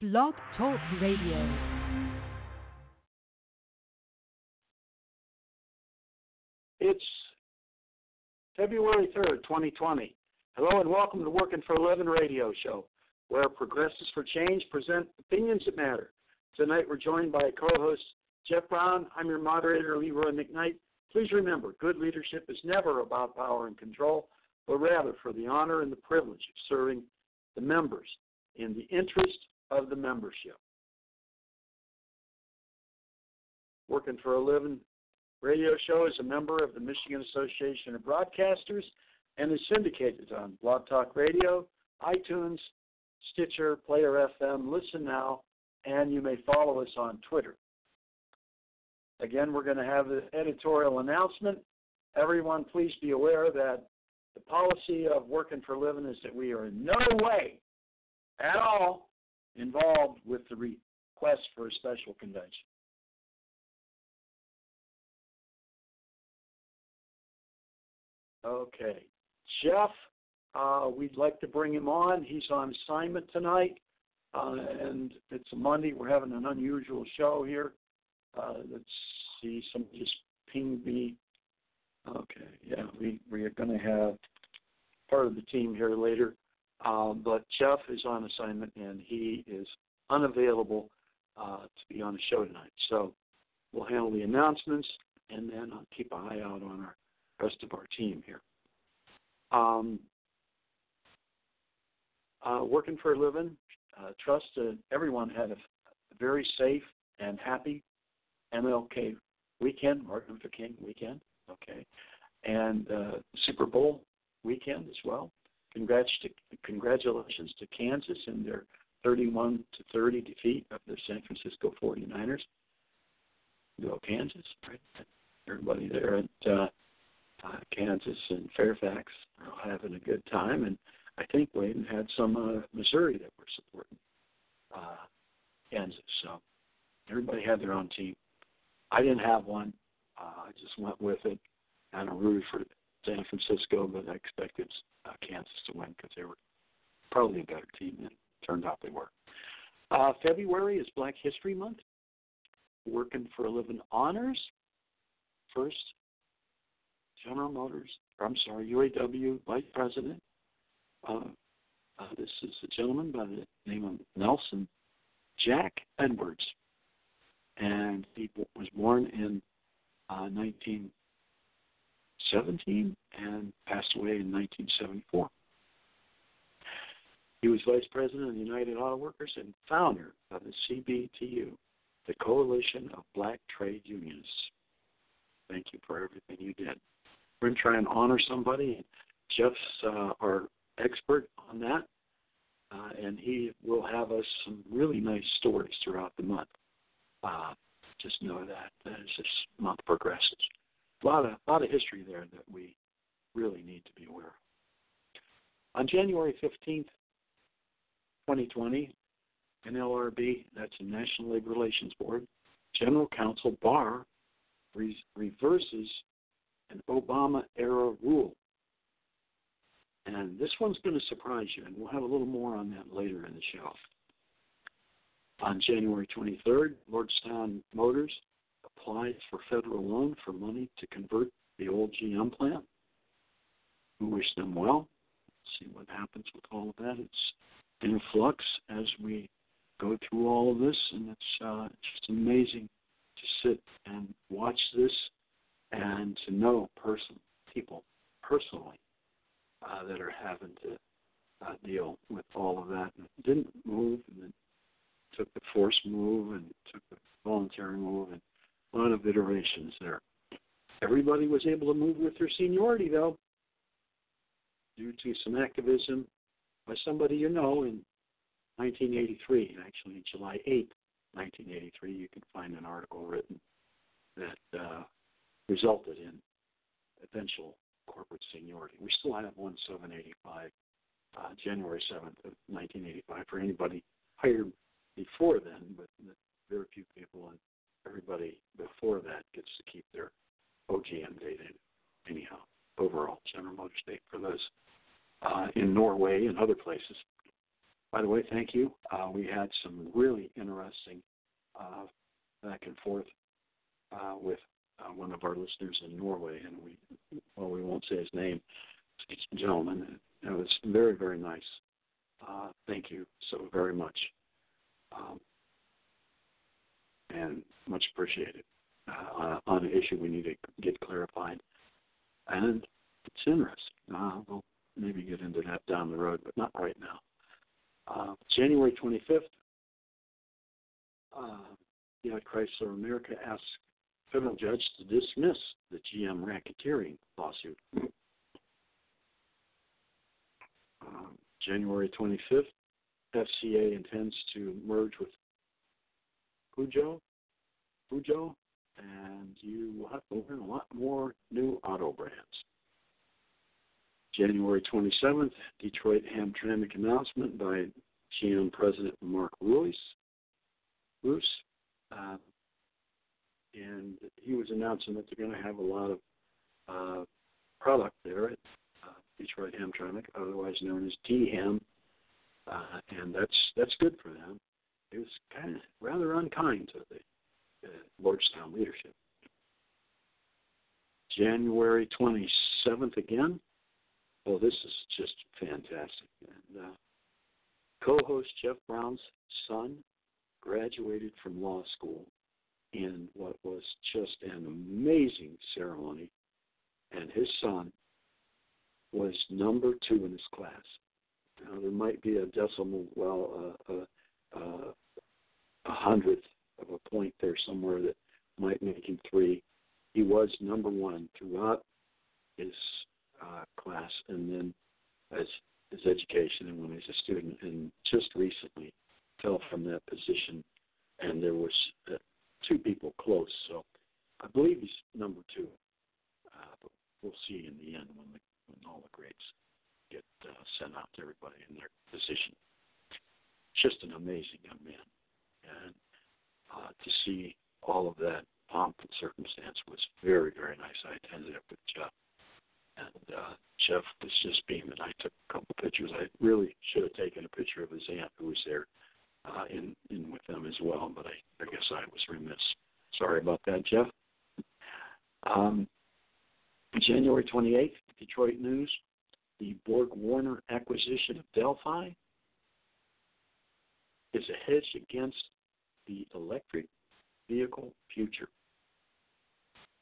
Blog Talk Radio. It's February 3rd, 2020. Hello and welcome to Working for a Living radio show, where Progressives for Change present opinions that matter. Tonight we're joined by co-host Jeff Brown. I'm your moderator, Leroy McKnight. Please remember, good leadership is never about power and control, but rather for the honor and the privilege of serving the members in the interest of the membership. Working for a Living radio show is a member of the Michigan Association of Broadcasters and is syndicated on Blog Talk Radio, iTunes, Stitcher, Player FM, Listen Now, and you may follow us on Twitter. Again, we're going to have an editorial announcement. Everyone, please be aware that the policy of Working for a Living is that we are in no way at all involved with the request for a special convention. Okay. Jeff, uh, we'd like to bring him on. He's on assignment tonight, uh, and it's a Monday. We're having an unusual show here. Uh, let's see, somebody just pinged me. Okay, yeah, we, we are going to have part of the team here later. Um, but Jeff is on assignment and he is unavailable uh, to be on the show tonight. So we'll handle the announcements and then I'll keep an eye out on our rest of our team here. Um, uh, working for a living, uh, trust that everyone had a, very safe and happy MLK weekend, Martin Luther King weekend, okay, and uh, Super Bowl weekend as well. Congratulations to Kansas in their 31 to 30 defeat of the San Francisco 49ers. Go Kansas, right? Everybody there at uh, uh, Kansas and Fairfax are having a good time, and I think we even had some uh, Missouri that were supporting uh, Kansas. So everybody had their own team. I didn't have one. Uh, I just went with it. and I rooted for San Francisco, but I expected uh, Kansas to win because they were probably a better team than turned out they were. Uh, February is Black History Month. Working for a Living Honors. First, General Motors, or I'm sorry, UAW Vice President. Uh, uh, this is a gentleman by the name of Nelson Jack Edwards and he was born in uh, 1917 and passed away in 1974. He was vice president of the United Auto Workers and founder of the CBTU, the Coalition of Black Trade Unionists. Thank you for everything you did. We're going to try and honor somebody, Jeff's uh, our expert on that, uh, and he will have us some really nice stories throughout the month. Uh, just know that as this month progresses. A lot of, lot of history there that we really need to be aware of. On January 15th, 2020, NLRB, that's the National Labor Relations Board, General Counsel Barr re- reverses an Obama era rule. And this one's going to surprise you, and we'll have a little more on that later in the show. On January 23rd, Lordstown Motors applied for federal loan for money to convert the old GM plant. We wish them well. See what happens with all of that. It's in flux as we go through all of this, and it's uh, just amazing to sit and watch this and to know person people personally uh, that are having to uh, deal with all of that. And didn't move, and then took the forced move and took the voluntary move, and lot of iterations there. Everybody was able to move with their seniority, though, due to some activism by somebody you know in 1983, actually July 8, 1983. You can find an article written that uh, resulted in eventual corporate seniority. We still have one 785, uh, January 7th of 1985, for anybody hired before then, but very few people and everybody before that gets to keep their OGM data anyhow. Overall, General Motors State for those uh, in Norway and other places. by the way, thank you. Uh, we had some really interesting uh, back and forth uh, with uh, one of our listeners in Norway, and we, well, we won't say his name. Gentleman. It was very, very nice. Uh, thank you so very much, um, and much appreciated uh, on an issue we need to get clarified. And it's interesting. Uh, we'll maybe get into that down the road, but not right now. Uh, January 25th, uh, United Chrysler America asks federal judge to dismiss the GM racketeering lawsuit. Uh, January 25th, FCA intends to merge with Peugeot, Peugeot, and you will have to learn a lot more new auto brands. January 27th, Detroit Hamtramck announcement by GM President Mark Reuss. Reuss uh, and he was announcing that they're going to have a lot of uh, product there at uh, Detroit Hamtramck, otherwise known as DHAM, uh, and that's that's good for them. It was kind of rather unkind to the uh, Lordstown leadership. January 27th again, Oh, this is just fantastic. And uh, co-host Jeff Brown's son graduated from law school in what was just an amazing ceremony, and his son was number two in his class. Now there might be a decimal, well, uh, uh, uh, a hundredth of a point there somewhere that might make him three. He was number one throughout his uh, class, and then as his education and when he was a student, and just recently fell from that position, and there was uh, two people close. So I believe he's number two, uh, but we'll see in the end when the, when all the grades get uh, sent out to everybody in their position. Just an amazing young man, and uh, to see all of that pomp and circumstance was very, very nice. I attended it with Jeff and uh, Jeff was just beaming. I took a couple pictures. I really should have taken a picture of his aunt who was there uh, in in with them as well, but I, I guess I was remiss. Sorry about that, Jeff. Um, January 28th, Detroit News, the Borg Warner acquisition of Delphi is a hedge against the electric vehicle future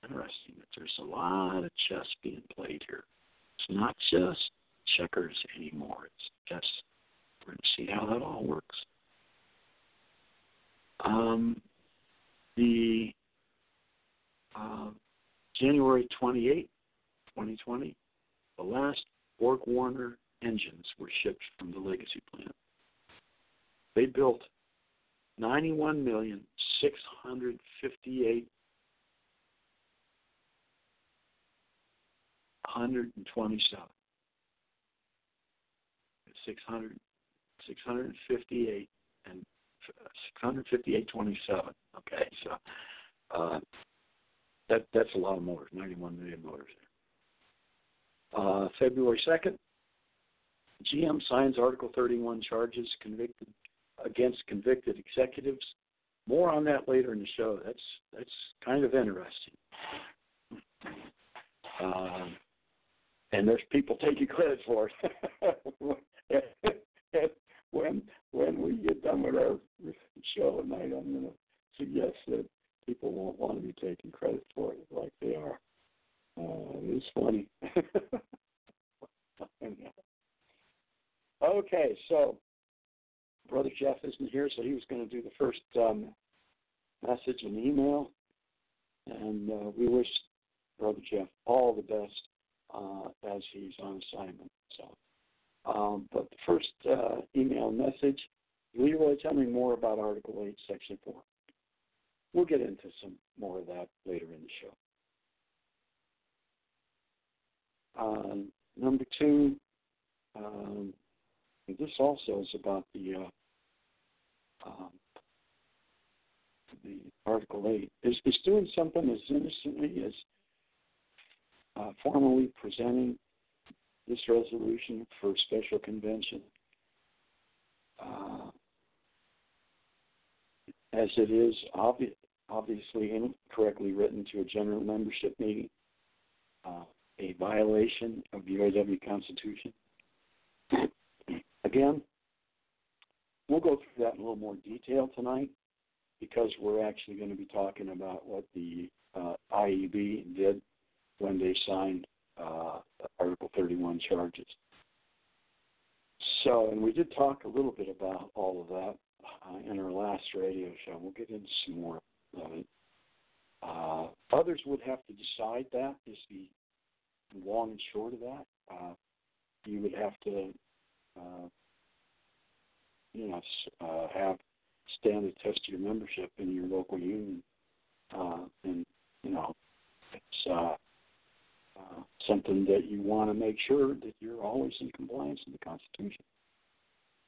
interesting that there's a lot of chess being played here. It's not just checkers anymore. It's chess. We're going to see how that all works. Um, the uh, January 28, 2020, the last Borg Warner engines were shipped from the legacy plant. They built 91,658 127. 600, 658 and 658.27. Okay, so uh, that that's a lot of motors, 91 million motors. Uh, February 2nd, GM signs Article 31 charges convicted against convicted executives. More on that later in the show. That's that's kind of interesting. Uh, and there's people taking credit for it. when when we get done with our show tonight, I'm going to suggest that people won't want to be taking credit for it like they are. Uh, it's funny. okay, so Brother Jeff isn't here, so he was going to do the first um, message and email. And uh, we wish Brother Jeff all the best uh, as he's on assignment. So, um, but the first uh, email message, Leroy, tell me more about Article 8, Section 4. We'll get into some more of that later in the show. Um, number two, um, this also is about the uh, um, the Article 8. Is, is doing something as innocently as uh, formally presenting this resolution for special convention uh, as it is obvi- obviously incorrectly written to a general membership meeting, uh, a violation of the UAW Constitution. Again, we'll go through that in a little more detail tonight because we're actually going to be talking about what the uh, IEB did when they signed uh, Article 31 charges. So, and we did talk a little bit about all of that uh, in our last radio show. We'll get into some more of it. Uh, others would have to decide that, is the long and short of that. Uh, you would have to, uh, you know, uh, have stand the test of your membership in your local union, uh, and you know, it's uh, uh, something that you want to make sure that you're always in compliance with the Constitution,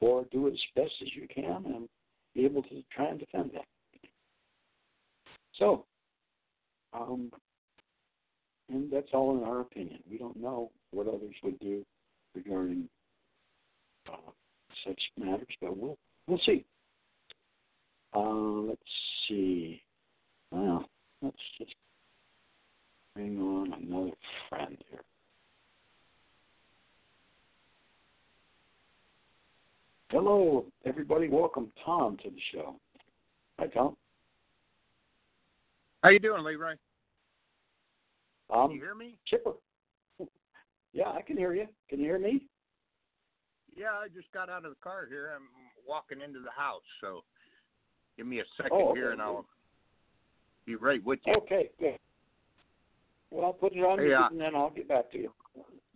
or do it as best as you can and be able to try and defend that. So, um, and that's all in our opinion. We don't know what others would do regarding uh, such matters, but we'll we'll see. Uh, let's see. Well, let's just bring on another friend here. Hello, everybody. Welcome Tom to the show. Hi, Tom. How you doing, Leroy? Um, Can you hear me? Chipper. yeah, I can hear you. Can you hear me? Yeah, I just got out of the car here. I'm walking into the house, so give me a second Oh, okay, here, and. I'll be right with you. Okay, good. Well, I'll put it on Hey, uh, and then I'll get back to you.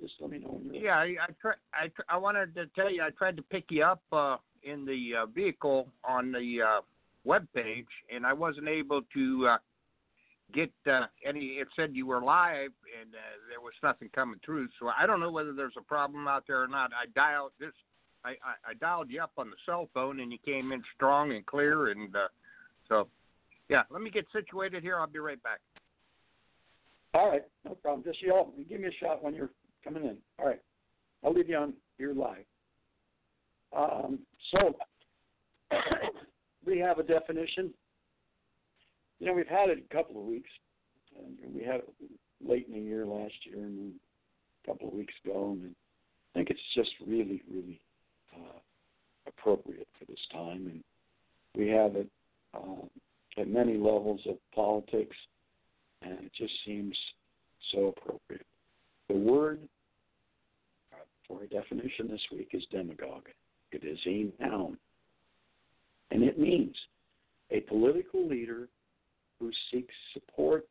Just let me know when you're Yeah, I I, try, I I wanted to tell you I tried to pick you up uh, in the uh, vehicle on the uh, web page, and I wasn't able to uh, get uh, any. It said you were live, and uh, there was nothing coming through. So I don't know whether there's a problem out there or not. I dialed this. I, I, I dialed you up on the cell phone, and you came in strong and clear, and uh, so yeah. Let me get situated here. I'll be right back. All right, no problem. Just yell. Give me a shot when you're coming in. All right, I'll leave you on. You're live. Um, so we have a definition. You know, we've had it a couple of weeks. We had it late in the year last year and a couple of weeks ago, and I think it's just really, really uh, appropriate for this time. And we have it uh, at many levels of politics and it just seems so appropriate. The word uh, for a definition this week is demagogue. It is a noun, and it means a political leader who seeks support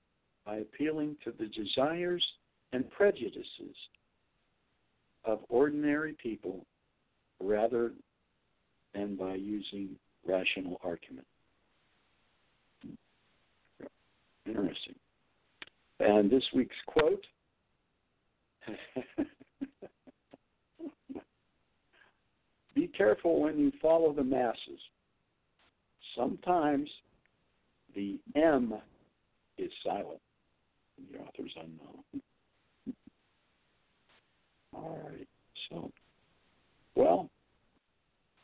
by appealing to the desires and prejudices of ordinary people rather than by using rational argument. Interesting. And this week's quote Be careful when you follow the masses. Sometimes the M is silent. The author's unknown. All right. So, well,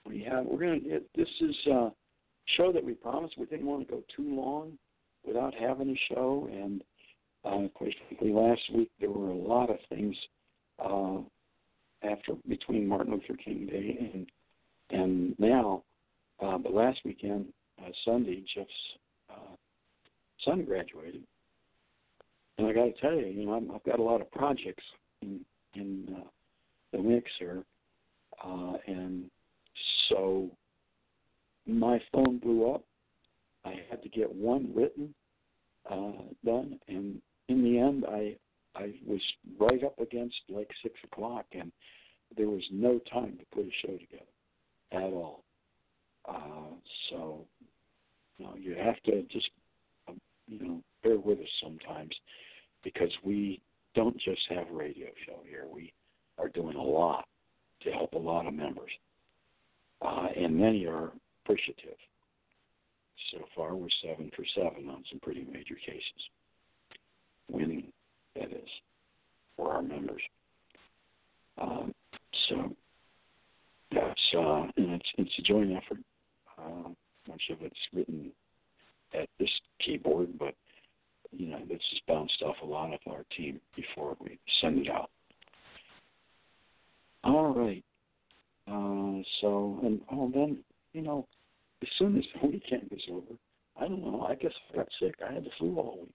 we have. We're gonna. This is a show that we promised. We didn't want to go too long without having a show, and uh, quite frankly, last week there were a lot of things uh, after between Martin Luther King Day and and now. Uh, but last weekend, uh, Sunday, Jeff's son graduated, and I got to tell you, you know, I've got a lot of projects in in uh, the mix here, uh, and so my phone blew up. I had to get one written uh, done, and in the end, I I was right up against like six o'clock, and there was no time to put a show together at all. Uh, so, you know, you have to just, you know, bear with us sometimes because we don't just have a radio show here. We are doing a lot to help a lot of members, uh, and many are appreciative. So far, we're seven for seven on some pretty major cases. Winning, that is, for our members. Um, so, that's uh, and it's it's a joint effort. Uh, much of it's written at this keyboard, but you know this is bounced off a lot of our team before we send it out. All right. Uh, so and oh then you know as soon as the weekend was over, I don't know. I guess I got sick. I had the flu all week.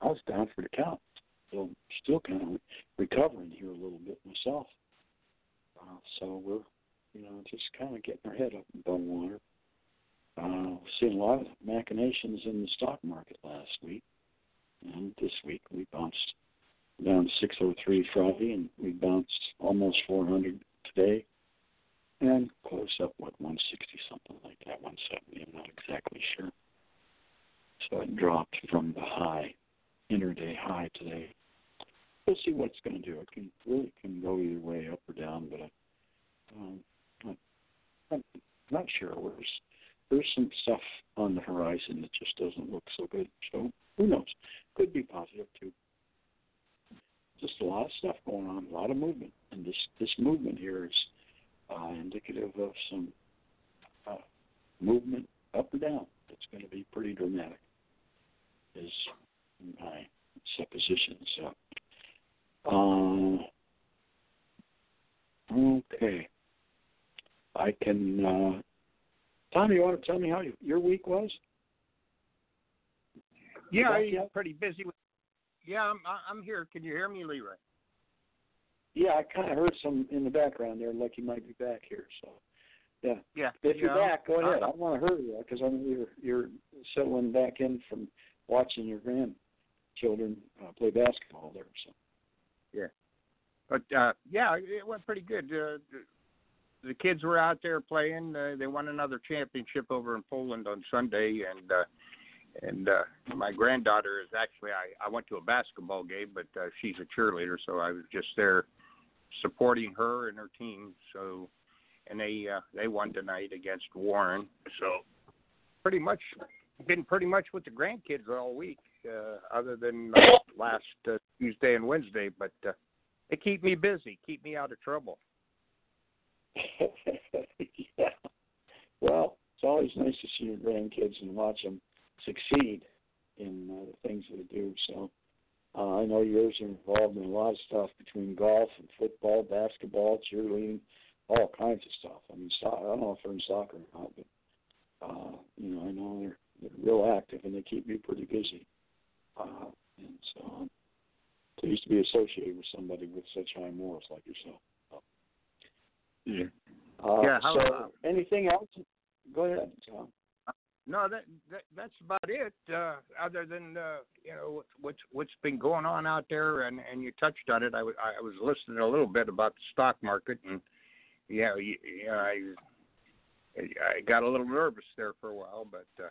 I was down for the count. So still kind of recovering here a little bit myself. Uh, so we're, you know, just kind of getting our head up in bone water. Uh, seeing a lot of machinations in the stock market last week, and this week we bounced down 603 Friday, and we bounced almost 400 today, and close up what 160 something like that, 170. I'm not exactly sure. So it dropped from the high, intraday high today. We'll see what it's going to do. It can really can go either way, up or down, but um, I'm, I'm not sure. There's there's some stuff on the horizon that just doesn't look so good. So who knows? Could be positive too. Just a lot of stuff going on, a lot of movement, and this this movement here is uh, indicative of some uh, movement up or down. It's going to be pretty dramatic. Is my supposition. So, uh, okay. I can. Tom, you want to tell me how your week was? Yeah, I'm pretty busy. With, yeah, I'm I'm here. Can you hear me, Leroy? Yeah, I kind of heard some in the background there, like you might be back here. So, yeah. Yeah. If you're back, go ahead. I want to hurry because I know you're you're settling back in from watching your grandchildren uh, play basketball there. So. Yeah. But uh yeah, it went pretty good. Uh, the kids were out there playing. Uh, they won another championship over in Poland on Sunday, and uh, and uh, my granddaughter is actually I I went to a basketball game, but uh, she's a cheerleader, so I was just there supporting her and her team. So, and they uh, they won tonight against Warren. So, pretty much been pretty much with the grandkids all week, uh, other than uh, last uh, Tuesday and Wednesday. But uh, they keep me busy, keep me out of trouble. yeah. Well, it's always nice to see your grandkids and watch them succeed in uh, the things that they do. So uh, I know yours are involved in a lot of stuff between golf and football, basketball, cheerleading, all kinds of stuff. I mean, so- I don't know if they're in soccer or not, but uh, you know, I know they're they're real active and they keep me pretty busy. Uh, and so I'm pleased to be associated with somebody with such high morals like yourself. Yeah. Uh, Yeah, how- so, uh, anything else? Go ahead, Tom. No, that, that that's about it. Uh, other than uh, you know what's what's been going on out there, and and you touched on it. I was I was listening a little bit about the stock market, and yeah, you, yeah, I I got a little nervous there for a while, but uh,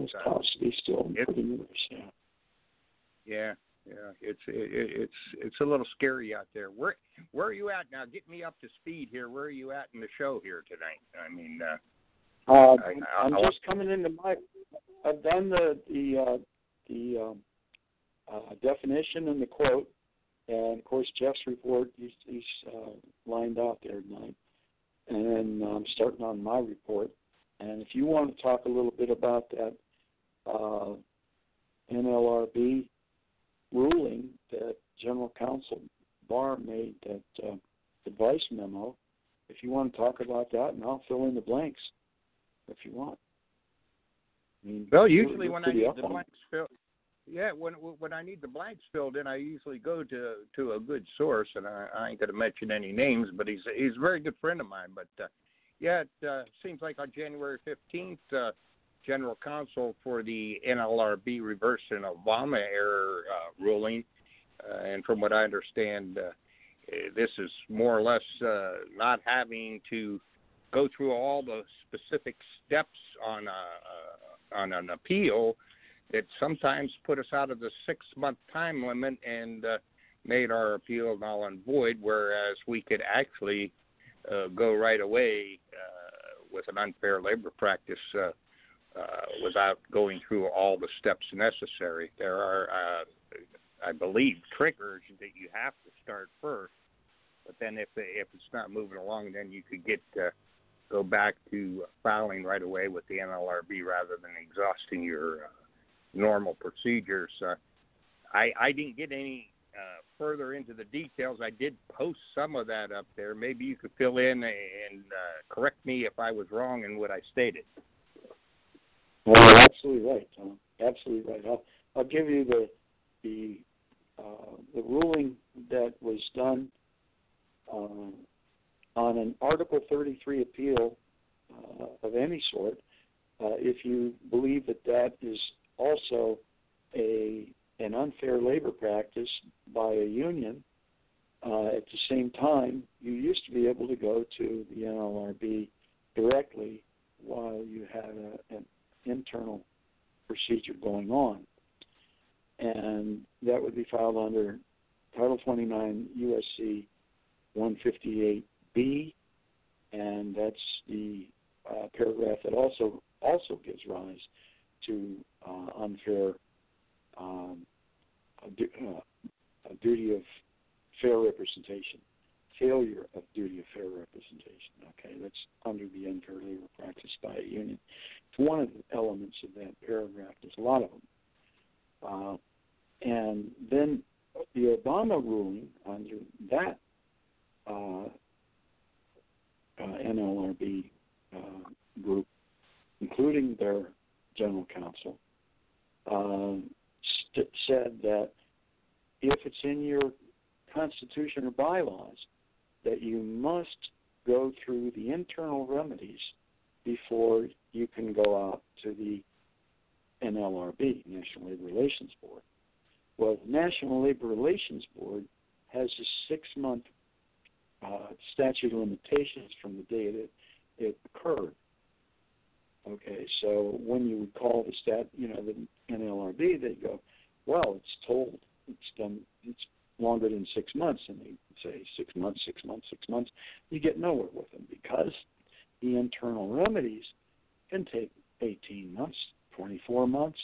it's uh, possibly still it- nervous, yeah. yeah, yeah, it's it, it's it's a little scary out there. Where where are you at now? Get me up to speed here. Where are you at in the show here tonight? I mean, uh, Uh, I- I- just coming into my. I've done the the uh, the um, uh, definition and the quote, and of course Jeff's report. He's, he's uh, lined out there tonight, and then I'm starting on my report. And if you want to talk a little bit about that uh, NLRB ruling that General Counsel Barr made, that uh, advice memo, if you want to talk about that, and I'll fill in the blanks if you want. I mean, Well, usually when I need the blanks filled, yeah, when when I need the blanks filled in, I usually go to to a good source, and I, I ain't gonna mention any names, but he's he's a very good friend of mine. But uh, yeah, it uh, seems like on January fifteenth, uh, General Counsel for the NLRB reversed an Obama error uh, ruling, uh, and from what I understand, uh, this is more or less uh, not having to go through all the specific steps on a, uh, on an appeal that sometimes put us out of the six month time limit and uh, made our appeal null and void, whereas we could actually go right away with an unfair labor practice uh, without going through all the steps necessary. There are, uh, I believe, triggers that you have to start first But then if if it's not moving along, then you could get uh, go back to filing right away with the NLRB rather than exhausting your uh, normal procedures. Uh, I I didn't get any uh, further into the details. I did post some of that up there. Maybe you could fill in and uh, correct me if I was wrong in what I stated. Well, you're absolutely right, Tom. Absolutely right. I'll, I'll give you the the uh, the ruling that was done uh, on an Article 33 appeal uh, of any sort. Uh, if you believe that that is also a an unfair labor practice by a union, uh, at the same time, you used to be able to go to the NLRB directly while you had a, an internal procedure going on. And that would be filed under Title 29 USC 158B, and that's the uh, paragraph that also also gives rise to uh, unfair um, a, du- uh, a duty of fair representation, failure of duty of fair representation. Okay, that's under the unfair labor practice by a union. It's one of the elements of that paragraph. There's a lot of them. Uh, and then the Obama ruling under that uh, uh, NLRB uh, group, including their general counsel, um, st- said that if it's in your constitution or bylaws that you must go through the internal remedies before you can go out to the NLRB, National Labor Relations Board. Well, the National Labor Relations Board has a six month uh, statute of limitations from the day that it occurred. Okay, so when you would call the stat, you know, the NLRB, they go, well, it's told, it's done, it's longer than six months, and they say six months, six months, six months. You get nowhere with them because the internal remedies can take 18 months, 24 months.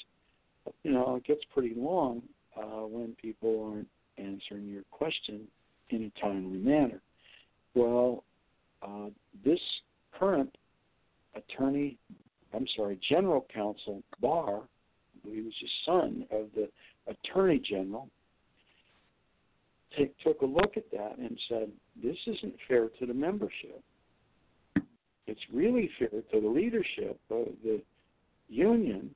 You know, it gets pretty long uh, when people aren't answering your question in a timely manner. Well, uh, this current attorney, I'm sorry, general counsel Barr, he was the son of the attorney general, take, took a look at that and said, this isn't fair to the membership. It's really fair to the leadership of the union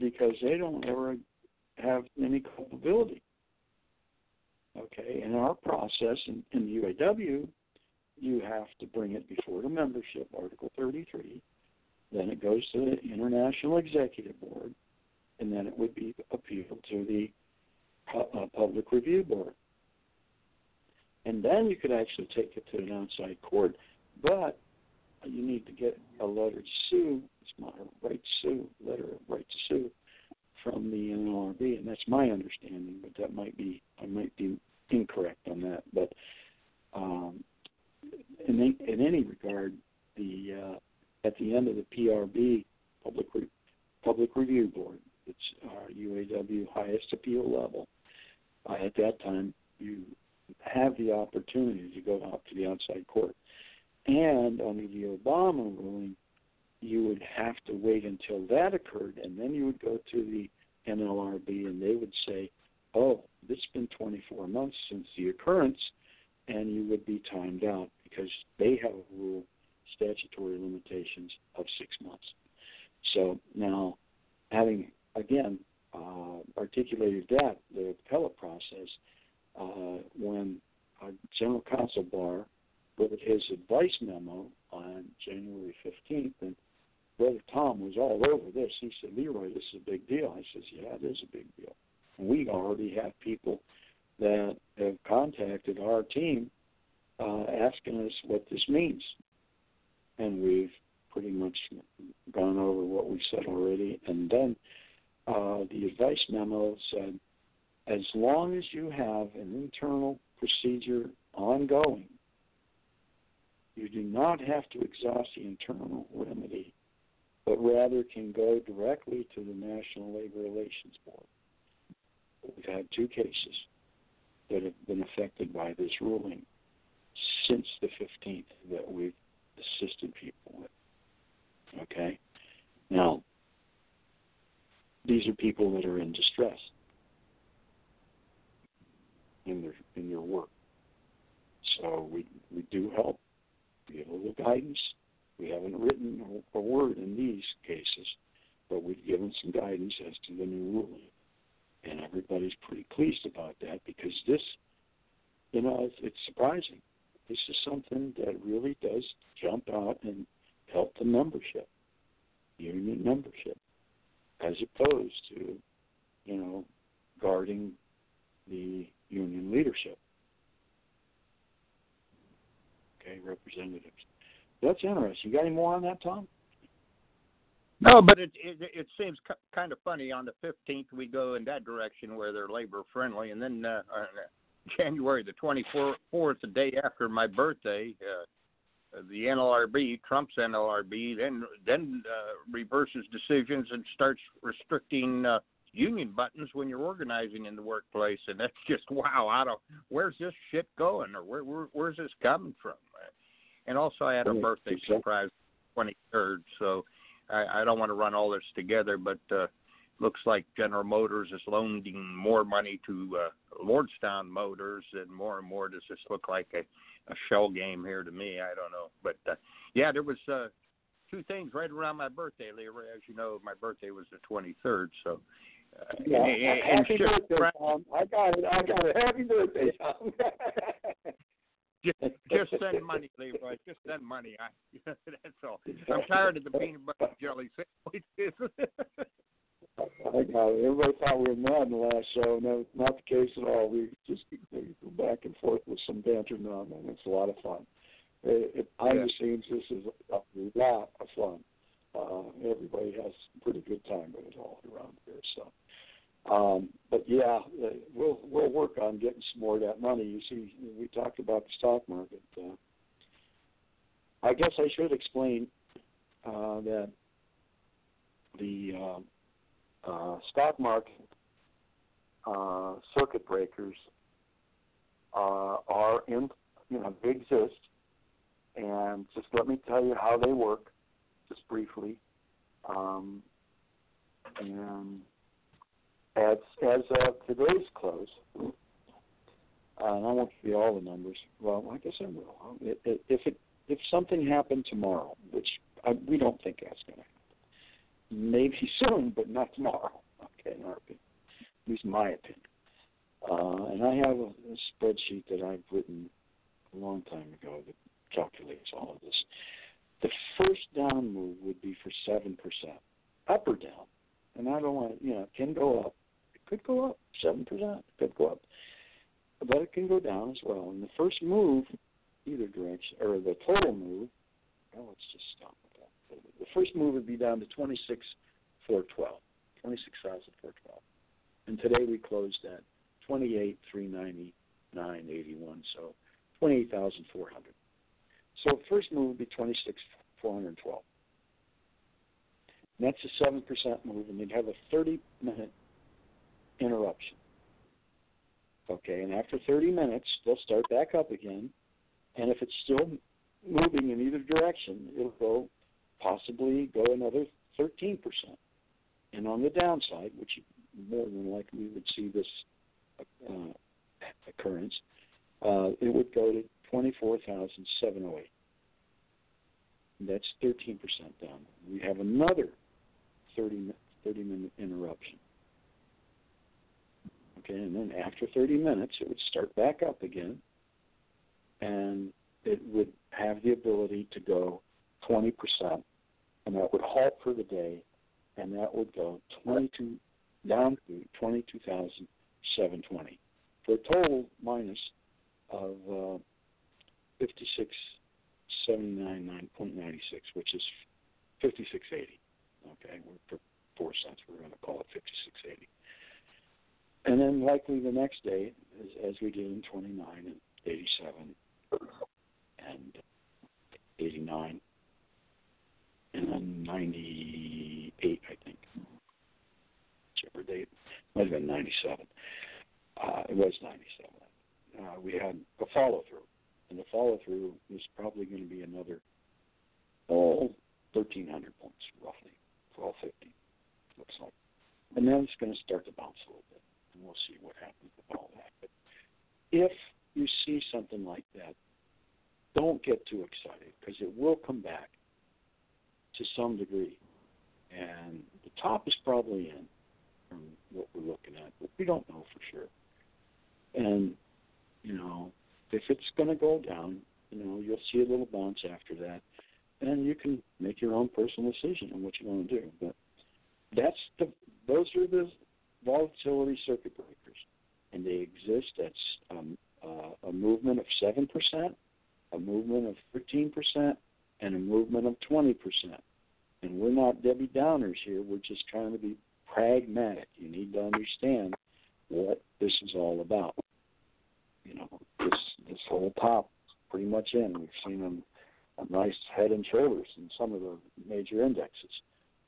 because they don't ever have any culpability. Okay, in our process in, in the UAW, you have to bring it before the membership, Article 33. Then it goes to the International Executive Board, and then it would be appealed to the uh, Public Review Board. And then you could actually take it to an outside court, but you need to get a letter to sue. It's my right to sue, letter of right to sue from the NLRB, and that's my understanding. But that might be I might be incorrect on that. But um, in in any regard, the uh, at the end of the PRB public Re- public review board, it's our UAW highest appeal level. At that time, you have the opportunity to go out to the outside court. And under the Obama ruling, you would have to wait until that occurred, and then you would go to the NLRB, and they would say, "Oh, it's been 24 months since the occurrence," and you would be timed out because they have a rule, statutory limitations of six months. So now, having again uh, articulated that, the appellate process, uh, when General Counsel Barr wrote his advice memo on January 15th, and Brother Tom was all over this. He said, Leroy, this is a big deal. I says, yeah, it is a big deal. We already have people that have contacted our team uh, asking us what this means. And we've pretty much gone over what we said already. And then uh, the advice memo said, as long as you have an internal procedure ongoing, you do not have to exhaust the internal remedy, but rather can go directly to the National Labor Relations Board. We've had two cases that have been affected by this ruling, since the 15th that we've assisted people with. Okay? Now, these are people that are in distress in their in their work. So we we do help. We give a little guidance. We haven't written a, a word in these cases, but we've given some guidance as to the new ruling, and everybody's pretty pleased about that because this, you know, it's, it's surprising. This is something that really does jump out and help the membership, union membership, as opposed to, you know, guarding the union leadership. Okay, representatives. That's interesting. You got any more on that, Tom? No, but it it, it seems kind of funny. On the fifteenth, we go in that direction where they're labor friendly, and then uh, on January the twenty fourth, the day after my birthday, uh, the NLRB, Trump's NLRB, then then uh, reverses decisions and starts restricting uh, union buttons when you're organizing in the workplace, and that's just wow. I don't where's this shit going, or where, where where's this coming from? And also, I had a birthday surprise, twenty third, so I, I don't want to run all this together, but uh, looks like General Motors is loaning more money to uh, Lordstown Motors, and more and more does this look like a, a shell game here to me. I don't know, but uh, yeah, there was uh, two things right around my birthday, Leroy. As you know, my birthday was the 23rd, so. Uh, yeah, and, and, happy birthday, Tom. I got it. I got it. Happy birthday, Tom. just, just send money, Leroy. Just send money. I, that's all. I'm tired of the peanut butter jelly sandwiches. I got it. Everybody thought we were mad in the last show. No, not the case at all. We just go back and forth with some banter now, and it's a lot of fun. It, it, behind the scenes, this is a lot of fun. Uh, everybody has a pretty good time with it all around here. So, um, but yeah, uh, we'll we'll work on getting some more of that money. You see, we talked about the stock market. Uh, I guess I should explain uh, that the uh, uh, stock market uh, circuit breakers uh, are in, you know, they exist, and just let me tell you how they work just briefly. Um, and as as of today's close, and I won't give you all the numbers. Well, I guess I will. If it if something happened tomorrow, which I, we don't think that's going to happen, maybe soon, but not tomorrow. Okay, in our opinion, at least my opinion. Uh, and I have a, a spreadsheet that I've written a long time ago that calculates all of this. The first down move would be for 7%, up or down. And I don't want, you know, it can go up. It could go up, 7%, could go up. But it can go down as well. And the first move, either direction, or the total move, well, let's just stop. The first move would be down to 26,412, 26,412. And today we closed at 28,399.81, so 28,400. So first move would be 26,412. And that's a 7% move, and you'd have a 30 minute interruption. Okay, and after 30 minutes, they'll start back up again. And if it's still moving in either direction, it'll go possibly go another 13%. And on the downside, which more than likely we would see this uh, occurrence, uh, it would go to 24,708. That's 13% down. We have another 30, 30 minute interruption. Okay, and then after 30 minutes, it would start back up again, and it would have the ability to go 20%, and that would halt for the day, and that would go 22 down to 22,720 for a total minus of uh, 5679.96, which is 5680. Okay, we're, for four cents, we're going to call it 5680. And then likely the next day, as, as we did in 29 and 87 and 89 and then 98, I think, whichever date, might have been 97. Uh, it was 97. Uh, we had a follow through and the follow through was probably going to be another oh, 1,300 points, roughly, 1,250, looks like. And then it's going to start to bounce a little bit, and we'll see what happens with all that. But if you see something like that, don't get too excited because it will come back to some degree. And the top is probably in from what we're looking at, but we don't know for sure. And, you know, if it's going to go down, you know, you'll see a little bounce after that. And you can make your own personal decision on what you want to do. But that's the those are the volatility circuit breakers, and they exist. That's um, uh, a movement of seven percent, a movement of thirteen percent, and a movement of twenty percent. And we're not Debbie Downers here. We're just trying to be pragmatic. You need to understand what this is all about. You know, this this whole top pretty much in. We've seen them a nice head and shoulders in some of the major indexes,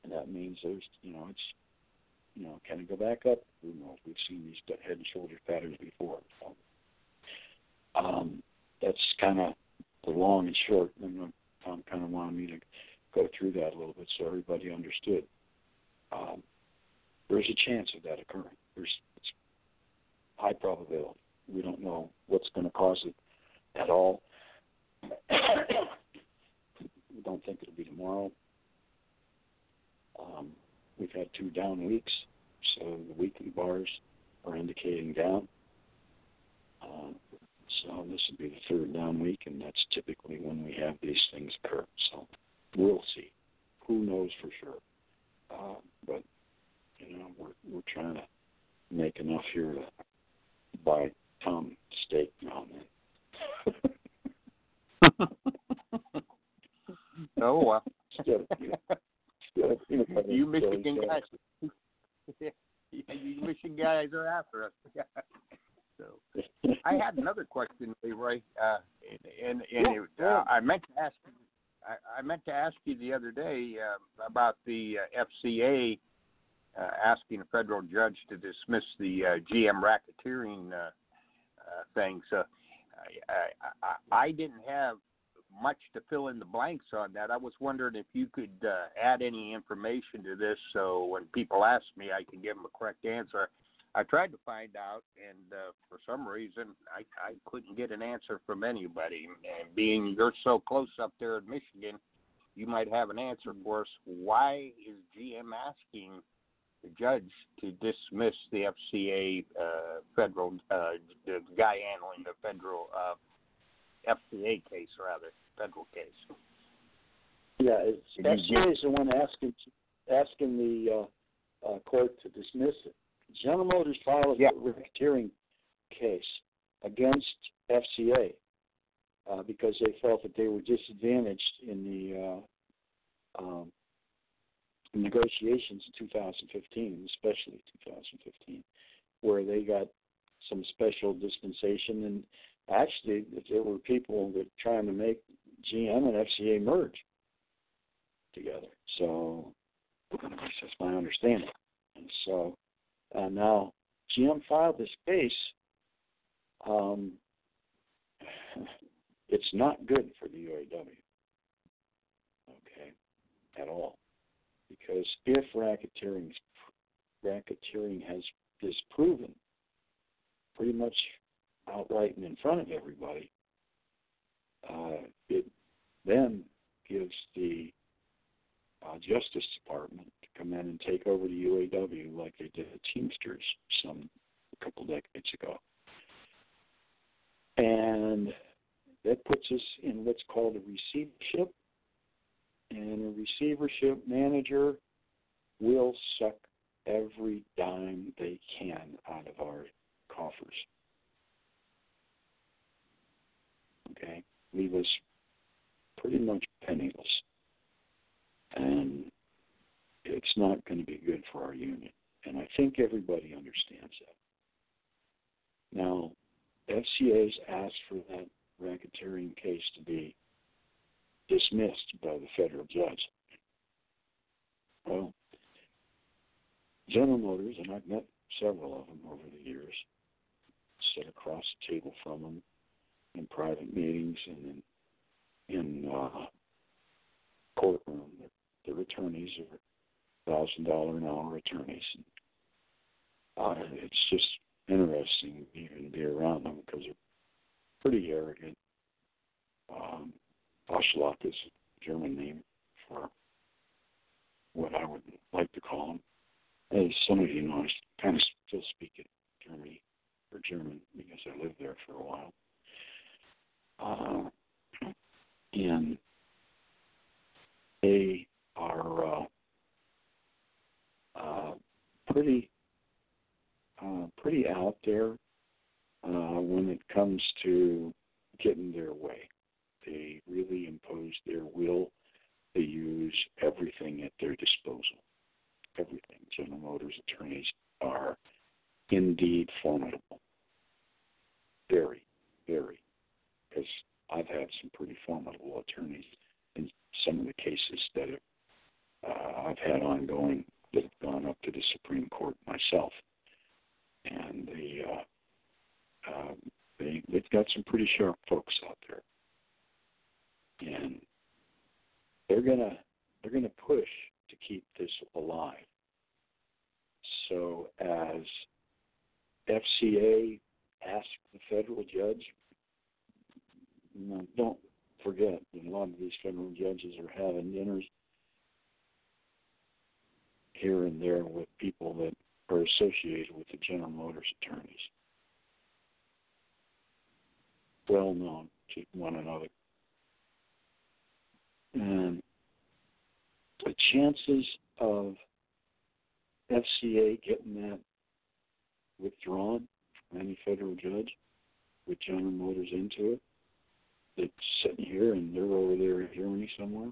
and that means there's you know it's you know can it go back up? Who knows? We've seen these head and shoulders patterns before. So, um, that's kind of the long and short. And Tom kind of wanted me to go through that a little bit so everybody understood. Um, there's a chance of that occurring. There's it's high probability. We don't know what's going to cause it at all. we don't think it'll be tomorrow. Um, we've had two down weeks, so the weekly bars are indicating down. Uh, so this would be the third down week, and that's typically when we have these things occur. So we'll see. Who knows for sure? Uh, but you know, we're we're trying to make enough here to buy Tom steak now and then. oh well. you Michigan guys. you Michigan guys are after us. so I had another question, Leroy, uh, and, and, and yeah, uh, I meant to ask. I, I meant to ask you the other day uh, about the uh, FCA uh, asking a federal judge to dismiss the uh, GM racketeering uh, uh, thing. So I, I, I didn't have much to fill in the blanks on that. I was wondering if you could uh, add any information to this so when people ask me, I can give them a correct answer. I tried to find out, and uh, for some reason, I, I couldn't get an answer from anybody. And being you're so close up there in Michigan, you might have an answer for us. Why is GM asking the judge to dismiss the FCA uh, federal uh, the guy handling the federal uh, FCA case rather federal case. Yeah, it's, FCA is the one asking asking the uh, uh, court to dismiss it. General Motors filed yeah. a racketeering case against FCA uh, because they felt that they were disadvantaged in the uh, um, negotiations in 2015, especially 2015, where they got some special dispensation. And actually, there were people that trying to make GM and FCA merge together. So that's my understanding. And so uh, now GM filed this case. Um, it's not good for the UAW. Okay, at all because if racketeering racketeering has disproven pretty much outright and in front of everybody, uh, it then gives the uh, Justice Department come in and take over the UAW like they did the Teamsters some a couple decades ago. And that puts us in what's called a receivership and a receivership manager will suck every dime they can out of our coffers. Okay? Leave us pretty much penniless. And it's not going to be good for our union. And I think everybody understands that. Now, FCA's asked for that racketeering case to be dismissed by the federal judge. Well, General Motors, and I've met several of them over the years, sit across the table from them, in private meetings and in in uh, courtroom. Their, their attorneys are thousand dollar an hour attorneys. Uh, it's just interesting even to be around them because they're pretty arrogant. Um, Oshlock is a German name for what I would like to call them. As some of you know, I kind of still speak it Germany or German because I lived there for a while. Uh, and they are uh, uh, pretty uh, pretty out there uh, when it comes to getting their way. They really impose their will. They use everything at their disposal. Everything. General Motors attorneys are indeed formidable. Very, very. Because I've had some pretty formidable attorneys in some of the cases that have, uh, I've had ongoing that have gone up to the Supreme Court myself. And they, uh, uh, they, they've got some pretty sharp folks out there. And they're gonna they're gonna push to keep this alive. So as FCA asked the federal judge, you know, don't forget a lot of these federal judges are having dinners here and there with people that are associated with the General Motors attorneys. Well known to one another. And the chances of FCA getting that withdrawn from any federal judge with General Motors into it that's sitting here and they're over there in Germany somewhere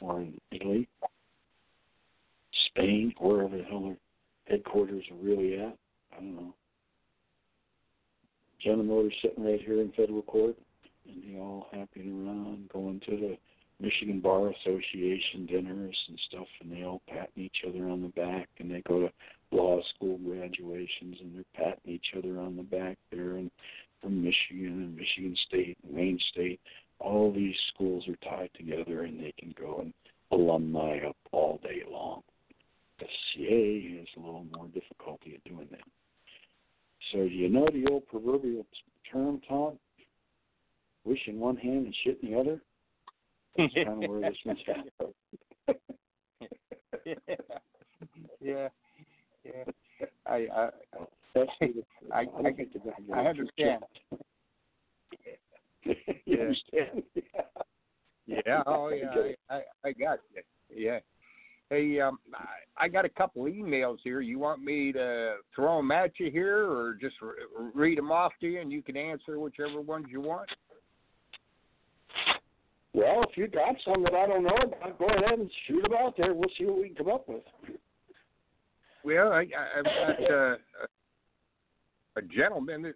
or in Italy, Spain, wherever the hell their headquarters are really at. I don't know. General Motors sitting right here in federal court and they all happy around going to the Michigan Bar Association dinners and stuff, and they all patting each other on the back, and they go to law school graduations, and they're patting each other on the back there, and from Michigan and Michigan State and Wayne State, all these schools are tied together, and they can go and alumni up all day long. The CA has a little more difficulty at doing that. So do you know the old proverbial term, Tom? Wish in one hand and shit in the other? That's kind of where this one's at. yeah, yeah. I I That's I, I, I, I understand. you Yeah. Yeah. Oh yeah. I, I I got you. Yeah. Hey, um, I, I got a couple emails here. You want me to throw them at you here, or just re- read them off to you, and you can answer whichever ones you want? Well, if you got some that I don't know about, go ahead and shoot them out there. We'll see what we can come up with. Well, I, I- I've got uh, a gentleman that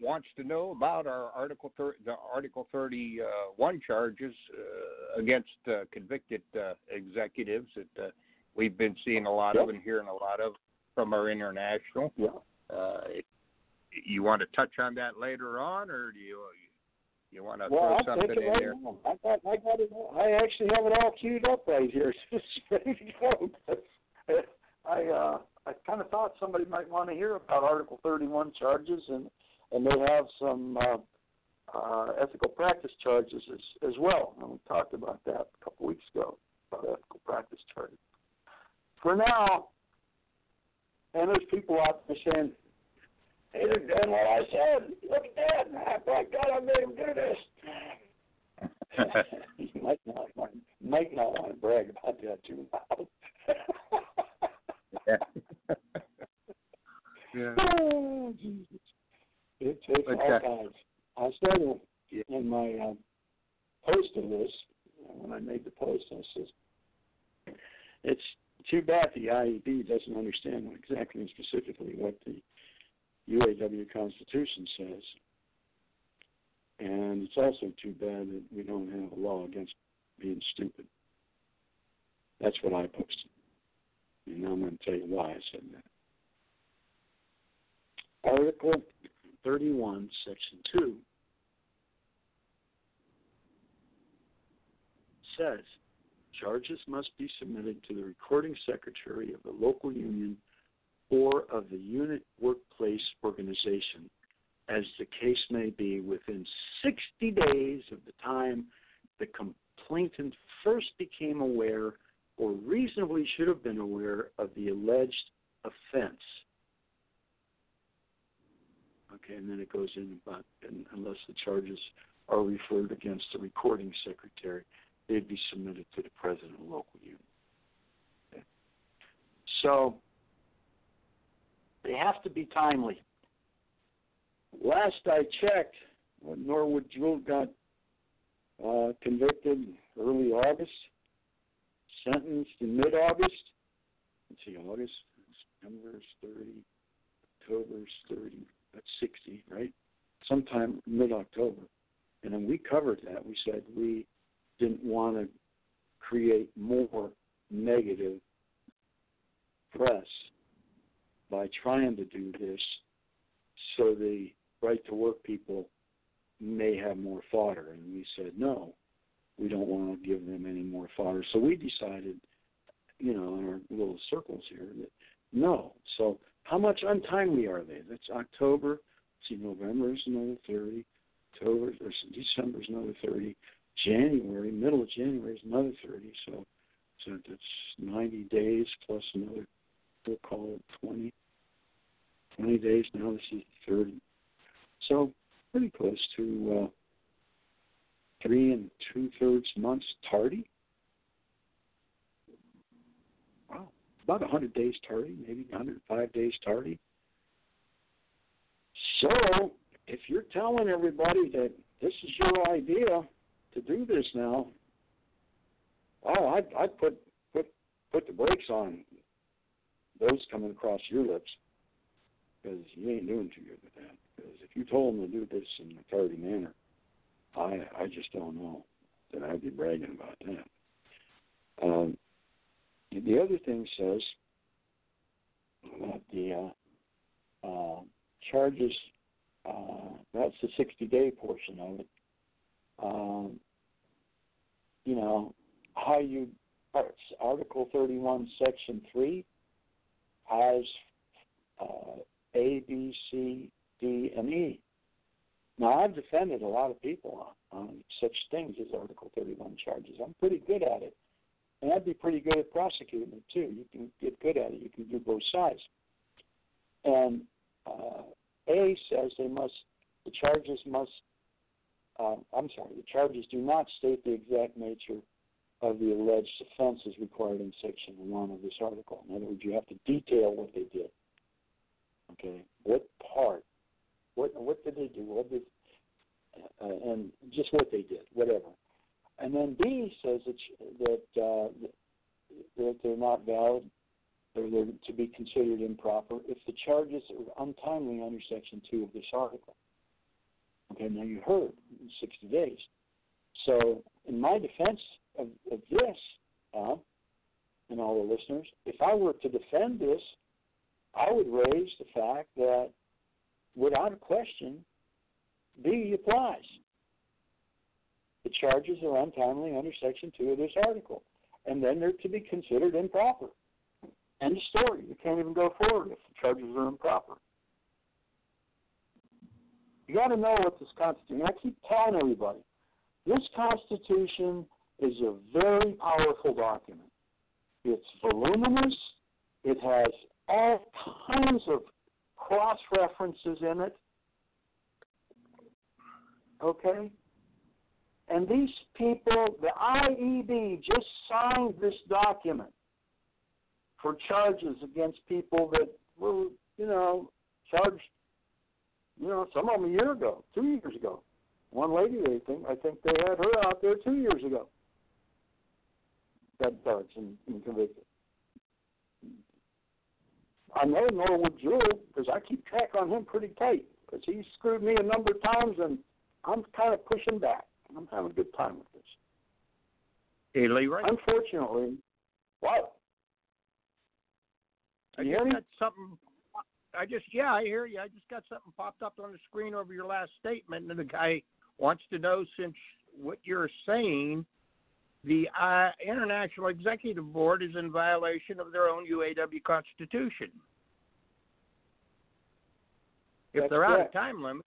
wants to know about our Article 30, the Article 31 charges uh, against uh, convicted uh, executives that uh, we've been seeing a lot of and hearing a lot of from our international. Yeah. Uh, you want to touch on that later on, or do you you want to Well, throw I'll something in right there? now. I got, I got it. I actually have it all queued up right here. It's ready to go. I, uh, I kind of thought somebody might want to hear about Article 31 charges, and and they have some uh, uh, ethical practice charges as as well. And we talked about that a couple weeks ago about ethical practice charges. For now, and there's people out there saying, "Hey, they're doing what I said. Look at that! Thank God I made them do this." you might not want, might not want to brag about that too loud. yeah. yeah. oh, Jesus. It takes all kinds. I said Yeah. in my um, post of this, when I made the post, I says, it's too bad the IEB doesn't understand exactly and specifically what the UAW Constitution says. And it's also too bad that we don't have a law against being stupid. That's what I posted. And I'm going to tell you why I said that. Article 31, Section 2 says charges must be submitted to the recording secretary of the local union or of the unit workplace organization as the case may be within 60 days of the time the complainant first became aware or reasonably should have been aware of the alleged offense. Okay, and then it goes in about unless the charges are referred against the recording secretary, they'd be submitted to the president of the local union. Okay. So they have to be timely. Last I checked, Norwood Jewell got uh, convicted early August, sentenced in mid August. Let's see, August, September 30, October 30, that's 60, right? Sometime mid October. And then we covered that. We said we didn't want to create more negative press by trying to do this so the right to work people may have more fodder. And we said, no, we don't want to give them any more fodder. So we decided, you know, in our little circles here, that no. So how much untimely are they? That's October. See, November is another 30. October or December is another 30. January, middle of January is another 30. So, so that's 90 days plus another, we'll call it 20. 20 days now. This is 30. So pretty close to uh, three and two thirds months tardy. Wow, about 100 days tardy, maybe 105 days tardy. So if you're telling everybody that this is your idea to do this now, oh, I'd, I'd put put put the brakes on those coming across your lips because you ain't doing too good with that. Because if you told them to do this in a tardy manner, I I just don't know that I'd be bragging about that. Um, the other thing says that the uh, uh, charges, uh, that's the 60 day portion of it. Um, you know, how you, Article 31, Section 3 has uh, A, B, C, D, and E. Now, I've defended a lot of people on, on such things as Article 31 charges. I'm pretty good at it. And I'd be pretty good at prosecuting it, too. You can get good at it. You can do both sides. And uh, A says they must, the charges must, uh, I'm sorry, the charges do not state the exact nature of the alleged offenses required in Section 1 of this article. In other words, you have to detail what they did. Okay, what part what what did they do? What did uh, and just what they did, whatever. And then B says that that uh, that they're not valid or they're to be considered improper if the charges are untimely under Section Two of this article. Okay, now you heard 60 days. So, in my defense of, of this, uh, and all the listeners, if I were to defend this, I would raise the fact that without a question, B applies. The charges are untimely under Section 2 of this article, and then they're to be considered improper. End of story. You can't even go forward if the charges are improper. You got to know what this Constitution. I keep telling everybody, this Constitution is a very powerful document. It's voluminous. It has all kinds of cross references in it. Okay? And these people, the IEB just signed this document for charges against people that were, you know, charged, you know, some of them a year ago, two years ago. One lady, they think, I think they had her out there two years ago. Got charged and, and convicted. I know Norwood Jewell because I keep track on him pretty tight because he screwed me a number of times and I'm kind of pushing back. I'm having a good time with this. Hey, Leroy. Unfortunately, what? I guess that's something. I just yeah, I hear you. I just got something popped up on the screen over your last statement, and the guy wants to know since what you're saying, the uh, International Executive Board is in violation of their own UAW constitution. If That's they're out of time limit,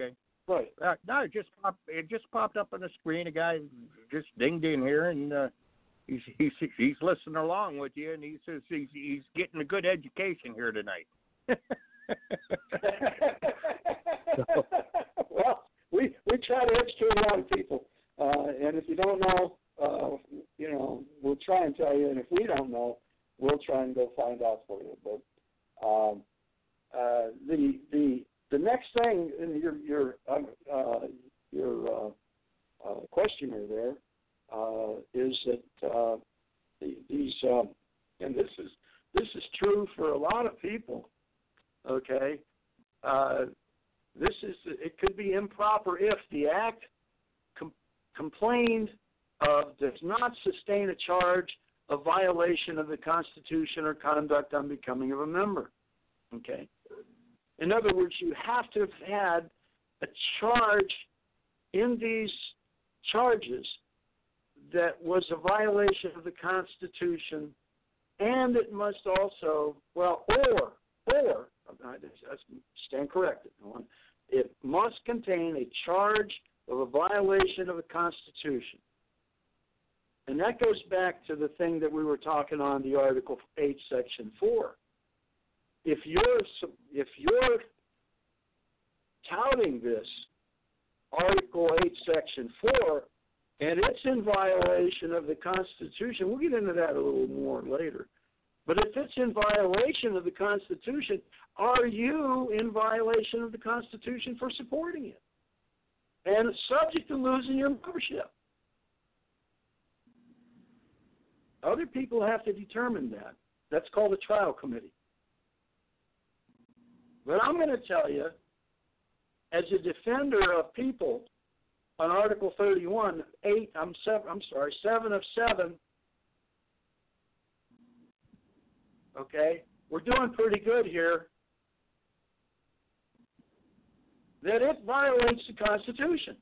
okay. Right. Uh, no, it just popped. It just popped up on the screen. A guy just dinged in here, and uh, he's he's he's listening along with you, and he says he's he's getting a good education here tonight. well, we we try to educate a lot of people, uh, and if you don't know, uh, you know, we'll try and tell you, and if we don't know, we'll try and go find out for you. But um, uh, the the the next thing in your your uh, uh, your uh, uh, questioner there uh, is that uh, the, these um, and this is this is true for a lot of people. Okay, uh, this is it could be improper if the act complained of does not sustain a charge of violation of the Constitution or conduct unbecoming of a member. Okay. In other words, you have to have had a charge in these charges that was a violation of the Constitution, and it must also, well, or, or, I stand corrected. It must contain a charge of a violation of the Constitution. And that goes back to the thing that we were talking on the Article 8, Section 4 if you're if you're touting this Article 8, Section 4, and it's in violation of the Constitution, we'll get into that a little more later. But if it's in violation of the Constitution, are you in violation of the Constitution for supporting it? And subject to losing your membership. Other people have to determine that. That's called a trial committee. But I'm going to tell you, as a defender of people, on Article 31, eight, I'm seven, I'm sorry, seven of seven. Okay, we're doing pretty good here. That it violates the Constitution.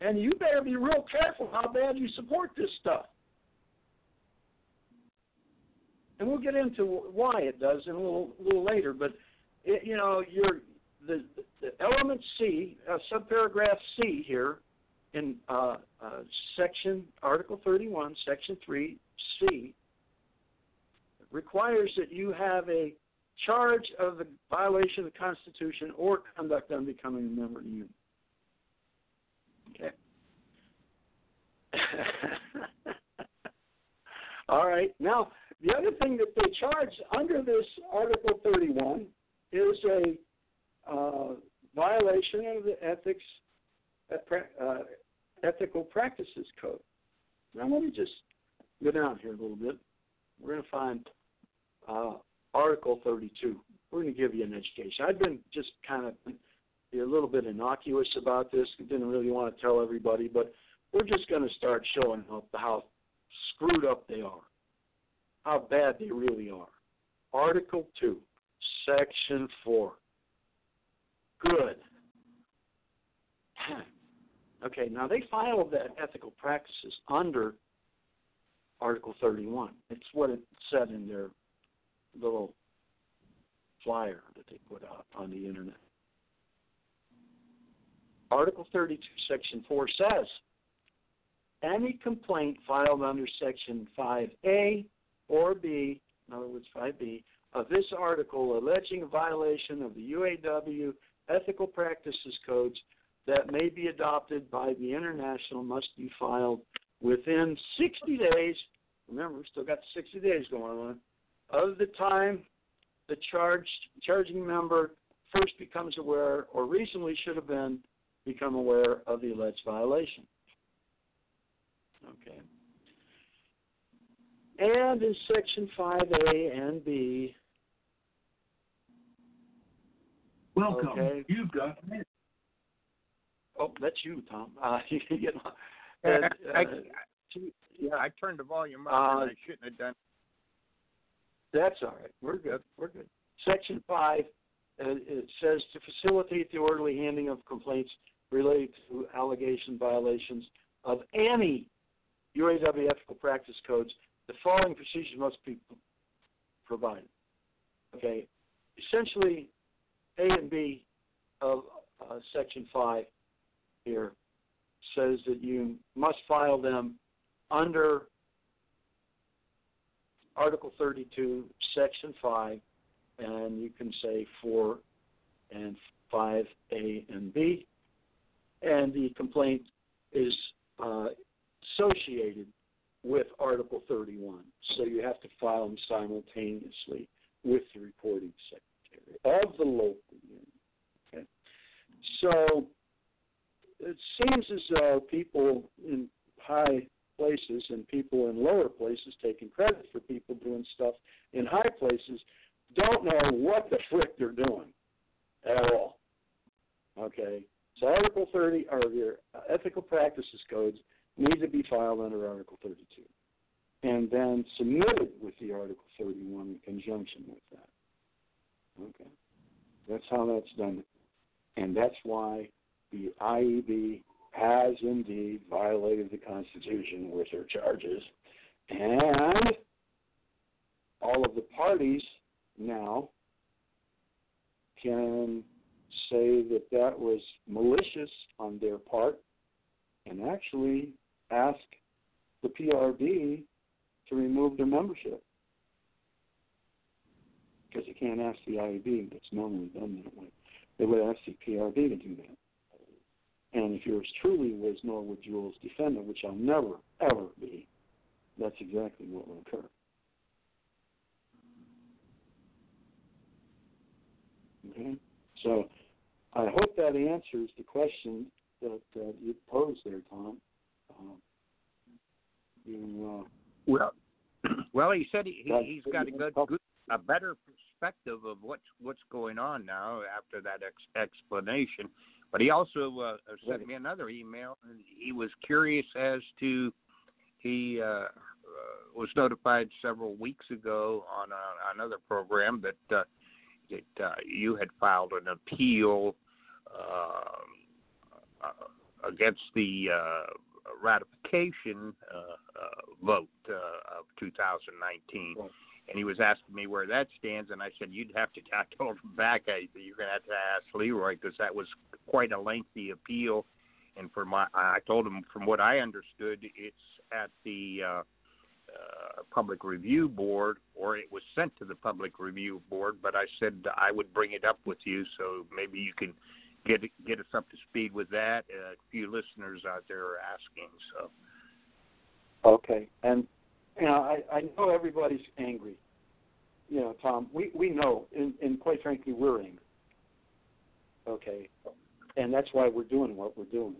And you better be real careful how bad you support this stuff. and we'll get into why it does in a little little later. But it, you know, your the, the element C, uh, subparagraph C here in uh, uh, section Article 31, Section 3 C requires that you have a charge of the violation of the Constitution or conduct unbecoming a member of the union. Okay. All right. Now, the other thing that they charge under this Article 31 is a uh, violation of the ethics uh, ethical practices code. Now let me just go down here a little bit. We're going to find uh, Article 32. We're going to give you an education. I've been just kind of a little bit innocuous about this. Didn't really want to tell everybody, but we're just going to start showing how, how screwed up they are how bad they really are. Article 2, Section 4. Good. Okay, now they filed that ethical practices under Article 31. It's what it said in their little flyer that they put out on the internet. Article 32, Section 4 says any complaint filed under Section 5A or B, in other words, 5B, of this article alleging a violation of the UAW ethical practices codes that may be adopted by the international must be filed within 60 days. Remember, we've still got 60 days going on of the time the charged charging member first becomes aware or reasonably should have been become aware of the alleged violation. Okay. And in section 5A and B. Welcome. Okay. You've got it. Oh, that's you, Tom. Uh, you know, I, and, I, uh, Yeah, I turned the volume up Uh, and I shouldn't have done. That's all right. We're good. We're good. Section 5, uh, it says to facilitate the orderly handling of complaints related to allegation violations of any UAW ethical practice codes, the following procedures must be provided. Okay? Essentially, A and B of uh, Section 5 here says that you must file them under Article 32, Section 5, and you can say 4 and 5A and B. And the complaint is uh, associated with Article 31. So you have to file them simultaneously with the reporting secretary of the local union. Okay? So it seems as though people in high places and people in lower places taking credit for people doing stuff in high places don't know what the frick they're doing at all. Okay? So Article 30 or your ethical practices codes need to be filed under Article 32 and then submitted with the Article 31 in conjunction with that. Okay? That's how that's done. And that's why the IEB has indeed violated the Constitution with her charges. And all of the parties now can say that that was malicious on their part and actually ask the PRB to remove their membership. Because you can't ask the IEB, it's normally done that way. They would ask the PRB to do that. And if yours truly was Norwood Jewell's defendant, which I'll never, ever be, that's exactly what will occur. Okay? So I hope that answers the question that uh, you posed there, Tom. Um, you, uh, Well, well, he said he, he, he's got a good, good, a better perspective of what's what's going on now after that ex- explanation. But he also uh, sent me another email, and he was curious as to he uh, uh, was notified several weeks ago on a, another program that uh, that uh, you had filed an appeal um uh, against the uh, ratification uh, uh, vote uh, of 2019. Right. And he was asking me where that stands, and I said you'd have to. I told him back, I, you're going to have to ask Leroy because that was quite a lengthy appeal. And for my, I told him from what I understood, it's at the uh, uh, public review board, or it was sent to the public review board. But I said I would bring it up with you, so maybe you can get get us up to speed with that. Uh, a few listeners out there are asking, so. Okay, and you know, I, I know everybody's angry. You know, Tom, we we know, and, and quite frankly, we're angry. Okay, and that's why we're doing what we're doing.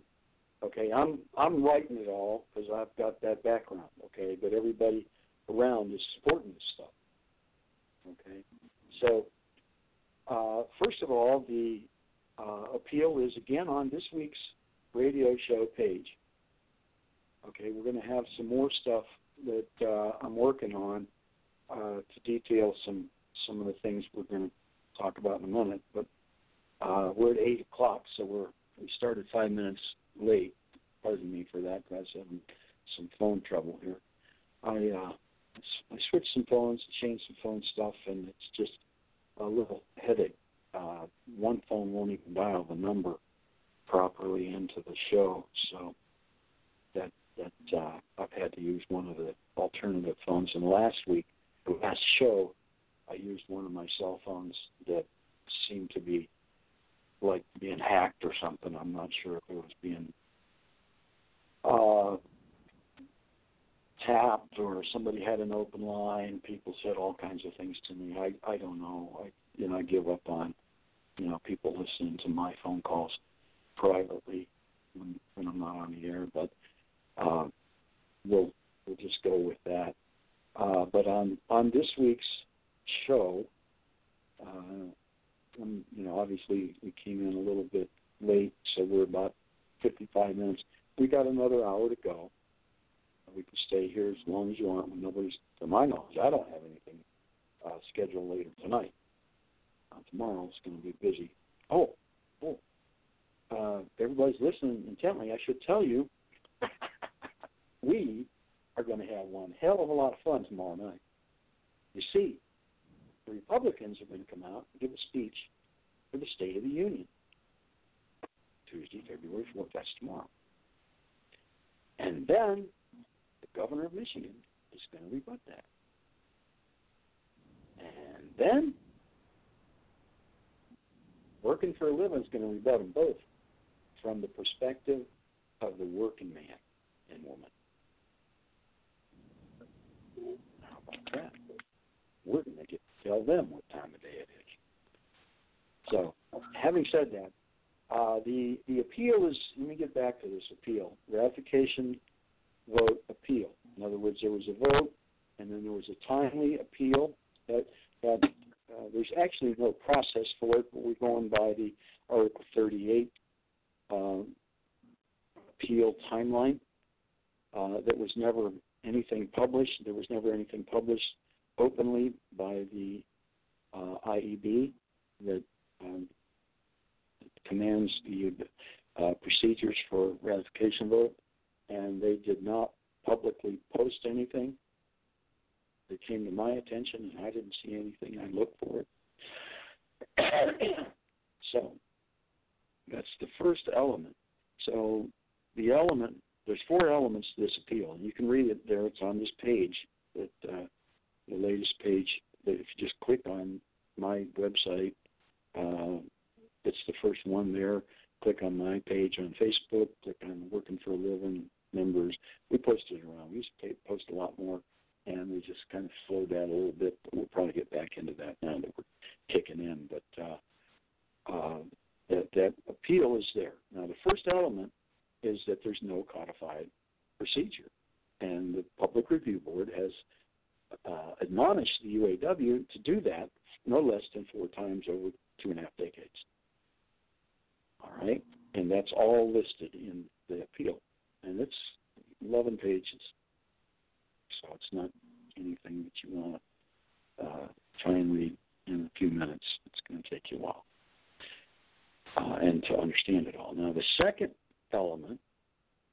Okay, I'm I'm writing it all because I've got that background. Okay, but everybody around is supporting this stuff. Okay, so uh, first of all, the uh, appeal is again on this week's radio show page. Okay, we're going to have some more stuff that uh, I'm working on uh, to detail some some of the things we're going to talk about in a minute. But uh, we're at eight o'clock, so we're we started five minutes late. Pardon me for that, guys. Having some phone trouble here. I uh, I switched some phones, changed some phone stuff, and it's just a little headache. Uh, one phone won't even dial the number properly into the show, so that uh, I've had to use one of the alternative phones. And last week, the last show, I used one of my cell phones that seemed to be like being hacked or something. I'm not sure if it was being uh, tapped or somebody had an open line. People said all kinds of things to me. I I don't know. I you know I give up on you know people listening to my phone calls privately when when I'm not on the air, but uh, we'll we'll just go with that. Uh, but on on this week's show, uh, um, you know, obviously we came in a little bit late, so we're about 55 minutes. We got another hour to go. we can stay here as long as you want. Nobody's, to my knowledge, I don't have anything uh, scheduled later tonight. Uh, tomorrow's going to be busy. Oh, oh, uh, everybody's listening intently. I should tell you, we are going to have one hell of a lot of fun tomorrow night. You see, the Republicans are going to come out and give a speech for the State of the Union. Tuesday, February 4th. That's tomorrow. And then the governor of Michigan is going to rebut that. And then working for a living is going to rebut them both from the perspective of the working man and woman. How about that? We're going to get to tell them what time of day it is. So, having said that, uh, the the appeal is. Let me get back to this appeal. Ratification vote appeal. In other words, there was a vote, and then there was a timely appeal. That that uh, there's actually no process for it, but we're going by the Article 38 um, appeal timeline. Uh, that was never anything published. There was never anything published openly by the uh, IEB that um, commands the uh, procedures for ratification vote, and they did not publicly post anything. It came to my attention, and I didn't see anything. I looked for it. so that's the first element. So the element, there's four elements to this appeal, and you can read it there. It's on this page, that uh, the latest page. That if you just click on my website, uh, it's the first one there. Click on my page on Facebook. Click on Working for a Living members. We posted around. We used to post a lot more, and we just kind of slowed that a little bit. But we'll probably get back into that now that we're kicking in. But uh, uh, that that appeal is there. Now the first element is that there's no codified procedure, and the Public Review Board has uh, admonished the UAW to do that no less than four times over two and a half decades. All right, and that's all listed in the appeal, and it's 11 pages, so it's not anything that you want to uh, try and read in a few minutes. It's going to take you a while, uh, and to understand it all. Now, the second element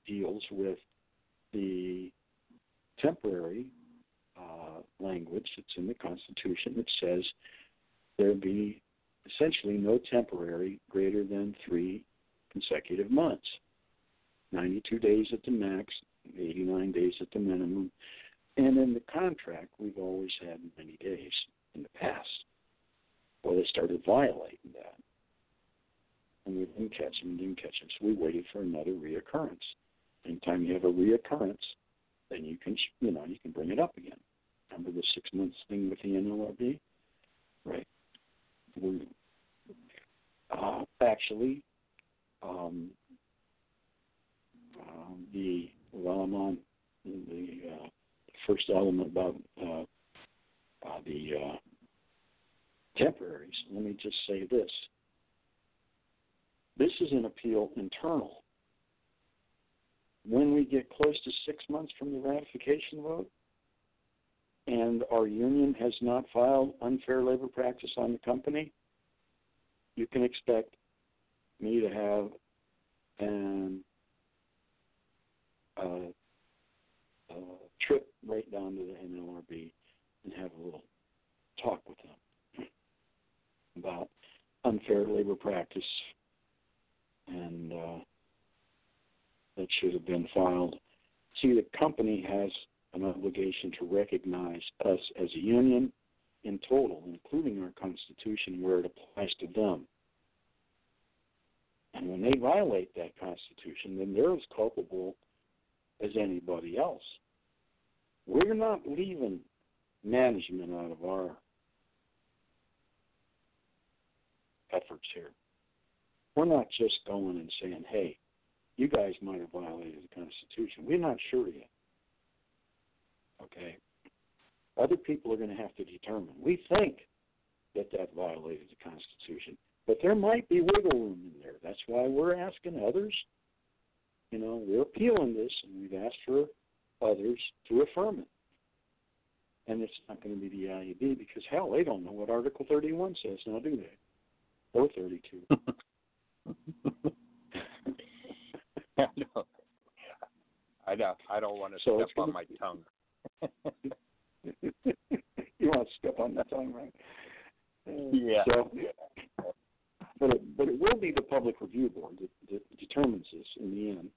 deals with the temporary uh, language that's in the Constitution that says there be essentially no temporary greater than three consecutive months. 92 days at the max, 89 days at the minimum. And in the contract, we've always had many days in the past. Well, they started violating that. And we didn't catch them, didn't catch them. So we waited for another reoccurrence. Anytime you have a reoccurrence, then you can, you know, you can bring it up again. Remember the six months thing with the NLRB? Right. We, uh, actually, um, um, the well, I'm on the uh, first element about uh, uh, the uh, temporaries. Let me just say this: this is an appeal internal. When we get close to six months from the ratification vote, and our union has not filed unfair labor practice on the company, you can expect me to have an uh, uh, trip right down to the NLRB and have a little talk with them about unfair labor practice, and uh, that should have been filed. See, the company has an obligation to recognize us as a union in total, including our Constitution, where it applies to them. And when they violate that Constitution, then they're as culpable as anybody else. We're not leaving management out of our efforts here. We're not just going and saying, hey, you guys might have violated the Constitution. We're not sure yet. Okay? Other people are going to have to determine. We think that that violated the Constitution, but there might be wiggle room in there. That's why we're asking others. You know, we're appealing this, and we've asked for others to affirm it. And it's not going to be the IEB because, hell, they don't know what Article 31 says now, do they? Or 32. I know. I know. I don't want to So step on my tongue. you want to step on that tongue, right? Yeah. So, but it, but it will be the public review board that, that determines this in the end,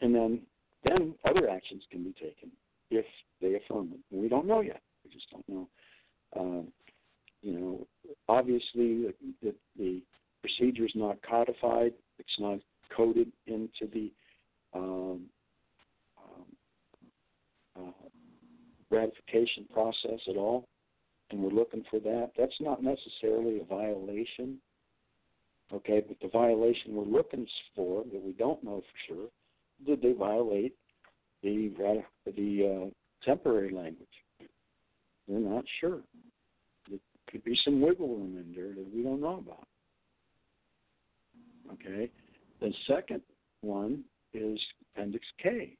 and then then other actions can be taken if they affirm it. We don't know yet. We just don't know. Um, you know, obviously the, the, the procedure is not codified. It's not coded into the um, um, uh, ratification process at all and we're looking for that. That's not necessarily a violation, okay? But the violation we're looking for that we don't know for sure, did they violate the the uh, temporary language? We're not sure. There could be some wiggle room in there that we don't know about. Okay. The second one is Appendix K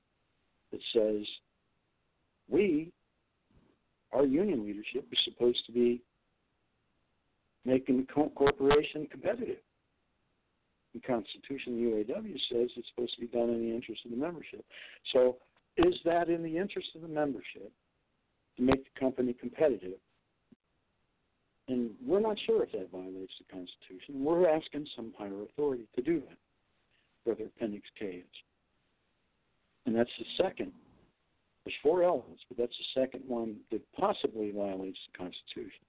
It says we our union leadership is supposed to be making the corporation competitive. The Constitution of the UAW says it's supposed to be done in the interest of the membership. So, is that in the interest of the membership to make the company competitive? And we're not sure if that violates the Constitution. We're asking some higher authority to do that, whether Appendix K is. And that's the second there's four elements, but that's the second one that possibly violates the Constitution.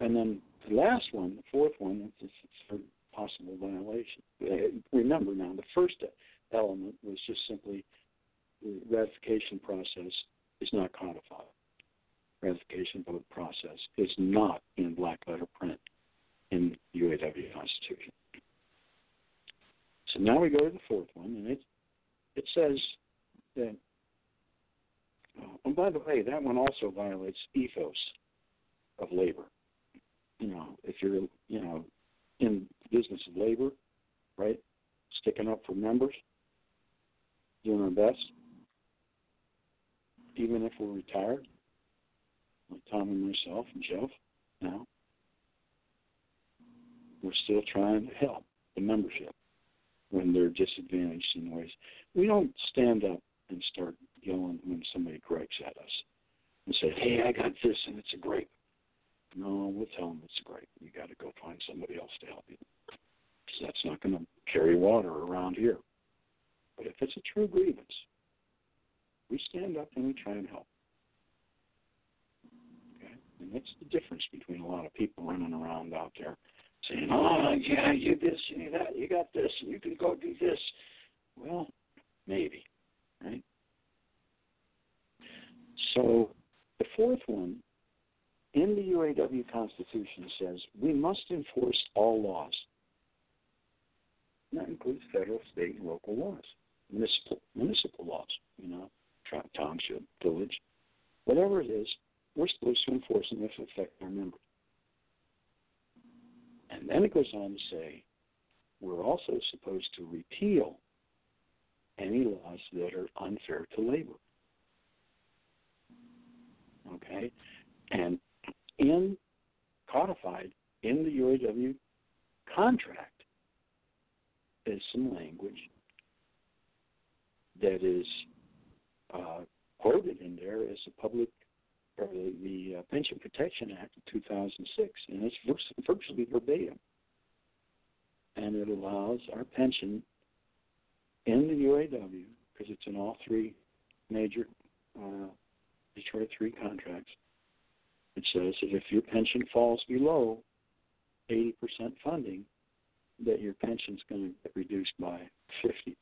And then the last one, the fourth one, is the third possible violation. Uh, Remember now, the first element was just simply the ratification process is not codified. Ratification vote process is not in black letter print in the UAW Constitution. So now we go to the fourth one, and it it says that. And by the way, that one also violates ethos of labor. You know, if you're you know in business of labor, right, sticking up for members, doing our best, even if we're retired, like Tom and myself and Jeff now, we're still trying to help the membership when they're disadvantaged in ways. We don't stand up and start yelling when somebody corrects at us and say, "Hey, I got this and it's a grape." No, we'll tell them it's a grape. You got to go find somebody else to help you. Because that's not going to carry water around here. But if it's a true grievance, we stand up and we try and help. Okay, and that's the difference between a lot of people running around out there saying, "Oh, yeah, you this, you that, you got this, and you can go do this." Well, maybe, right? So the fourth one in the UAW Constitution says we must enforce all laws. That includes federal, state, and local laws, municipal municipal laws. You know, township, village, whatever it is, we're supposed to enforce them if it affects our members. And then it goes on to say we're also supposed to repeal any laws that are unfair to labor. Okay? And in codified in the UAW contract is some language that is uh, quoted in there as the public or the, the uh, Pension Protection Act of 2006, and it's vir- virtually verbatim. And it allows our pension in the UAW, because it's in all three major uh, Detroit 3 contracts, it says that if your pension falls below 80% funding, that your pension's going to get reduced by 50%.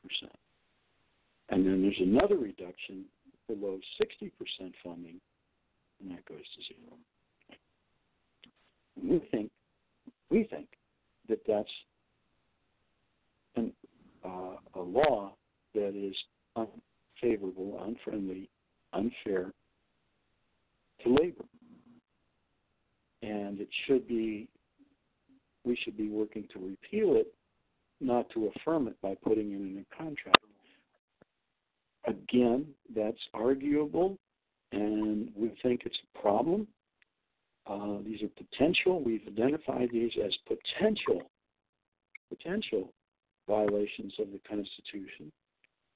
And then there's another reduction below 60% funding, and that goes to zero. We think, we think that that's uh, a law that is unfavorable, unfriendly, unfair to labor. And it should be, we should be working to repeal it, not to affirm it by putting it in a contract. again, that's arguable, and we think it's a problem. Uh, these are potential. We've identified these as potential, potential violations of the Constitution,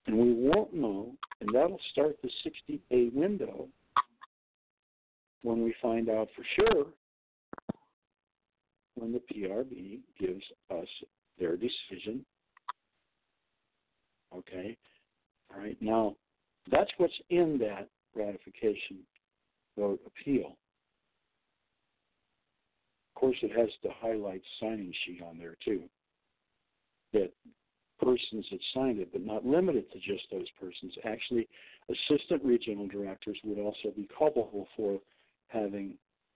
and we won't know, and that'll start the 60-day window when we find out for sure when the PRB gives us their decision. Okay? All right. Now, that's what's in that ratification vote appeal. Of course, it has the highlight signing sheet on there, too. That persons that signed it, but not limited to just those persons. Actually, assistant regional directors would also be culpable for having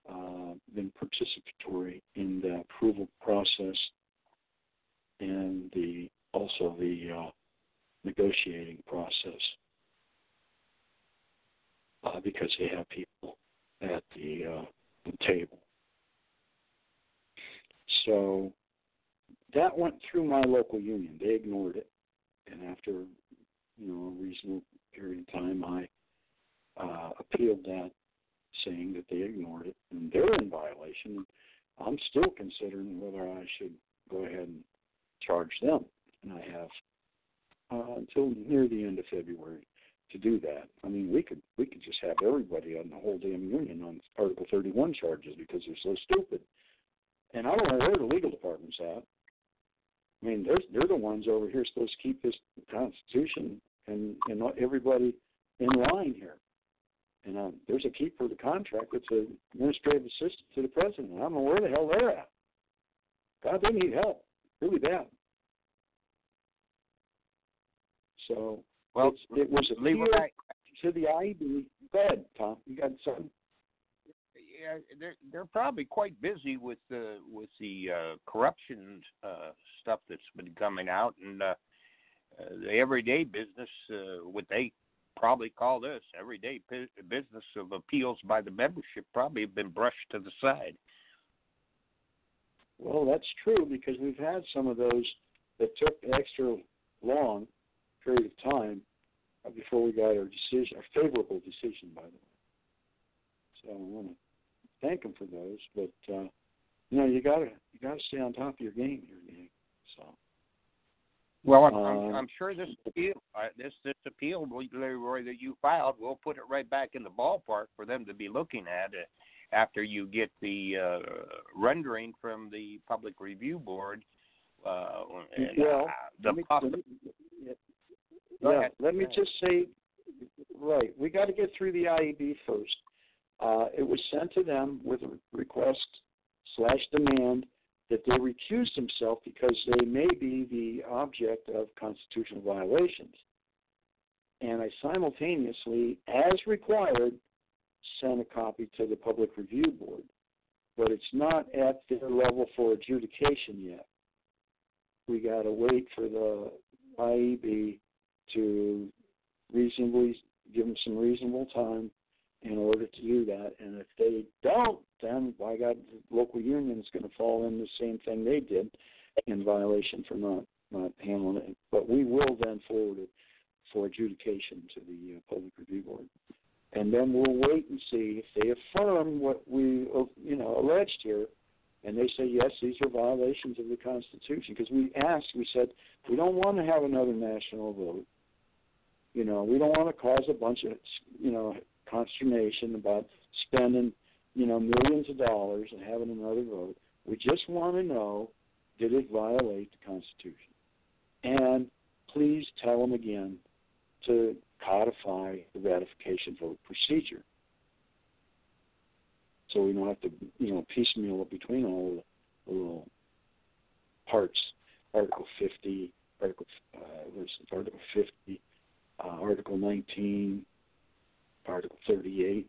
uh, been participatory in the approval process and the also the uh, negotiating process uh, because they have people at the, uh, the table. So that went through my local union. They ignored it, and after you know a reasonable period of time, I uh, appealed that, saying that they ignored it and they're in violation. I'm still considering whether I should go ahead and charge them, and I have uh, until near the end of February to do that. I mean, we could we could just have everybody on the whole damn union on Article 31 charges because they're so stupid. And I don't know where the legal department's at. I mean, they're they're the ones over here supposed to keep this Constitution and and everybody in line here. And uh, there's a keeper of the contract that's an administrative assistant to the president. I don't know where the hell they're at. God, they need help really bad. So Well, it was a appeal to the IEB. Go ahead, Tom. You got something? They're they're probably quite busy with the with the uh, corruption uh, stuff that's been coming out, and uh, uh, the everyday business, uh, what they probably call this everyday business of appeals by the membership, probably have been brushed to the side. Well, that's true because we've had some of those that took an extra long period of time before we got our decision, our favorable decision, by the way. So I want to thank them for those, but uh, you know, you gotta you gotta stay on top of your game here, gang. So Well, I'm, Uh, I'm, I'm sure this appeal, uh, this this appeal, Leroy, that you filed, we'll put it right back in the ballpark for them to be looking at uh, after you get the uh, rendering from the public review board. Uh, and, well, uh, the let me, let me- yeah, yeah, let me just say, right, we got to get through the IEB first. Uh, it was sent to them with a request slash demand that they recuse themselves because they may be the object of constitutional violations. And I simultaneously, as required, sent a copy to the Public Review Board. But it's not at their level for adjudication yet. We got to wait for the IEB to reasonably give them some reasonable time in order to do that. And if they don't, then by God, the local union is going to fall in the same thing they did in violation for not not handling it. But we will then forward it for adjudication to the uh, public review board, and then we'll wait and see if they affirm what we uh, you know alleged here. And they say yes, these are violations of the Constitution because we asked. We said we don't want to have another national vote. You know, we don't want to cause a bunch of you know consternation about spending, you know, millions of dollars and having another vote. We just want to know did it violate the Constitution? And please tell them again to codify the ratification vote procedure. So we don't have to, you know, piecemeal it between all the little parts. Article 50, Article, uh, Article 50, uh, Article 19, Article 38,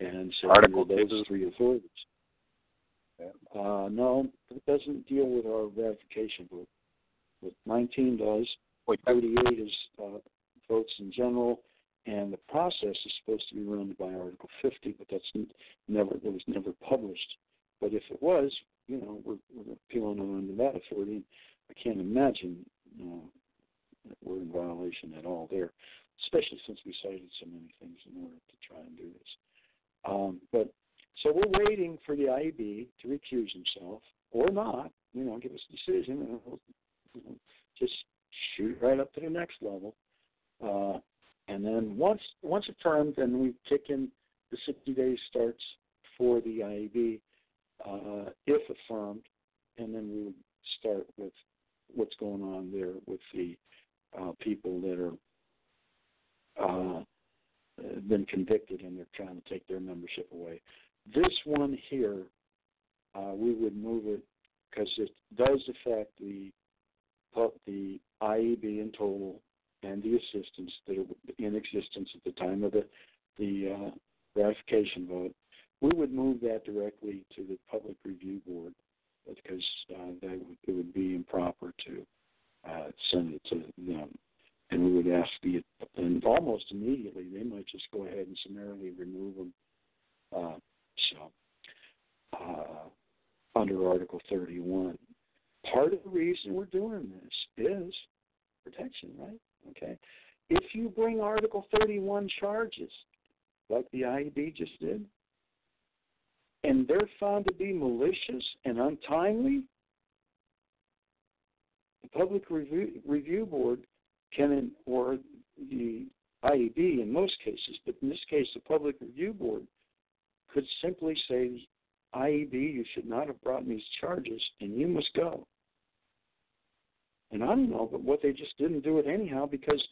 and so Article those two. three authorities. Yeah. Uh, no, it doesn't deal with our ratification vote. What 19 does, Wait, 38 is uh, votes in general, and the process is supposed to be run by Article 50, but that's n- never it was never published. But if it was, you know, we're, we're appealing under that authority. I can't imagine, that we're in violation at all there. Especially since we cited so many things in order to try and do this. Um, but so we're waiting for the IEB to recuse himself or not. You know, give us a decision, and we'll you know, just shoot right up to the next level. Uh, and then once once affirmed, then we kick in the 60 days starts for the IEB uh, if affirmed, and then we start with what's going on there with the uh, people that are uh, been convicted and they're trying to take their membership away. This one here, uh, we would move it because it does affect the the IEB in total and the assistants that are in existence at the time of the the uh, ratification vote. We would move that directly to the public review board because uh, that it would be improper to uh, send it to them. And we would ask the, and almost immediately they might just go ahead and summarily remove them. Uh, so, uh, under Article 31. Part of the reason we're doing this is protection, right? Okay. If you bring Article 31 charges, like the IEB just did, and they're found to be malicious and untimely, the Public Review, Review Board can, or the IEB in most cases, but in this case, the Public Review Board could simply say, IEB, you should not have brought these charges, and you must go. And I don't know, but what they just didn't do it anyhow because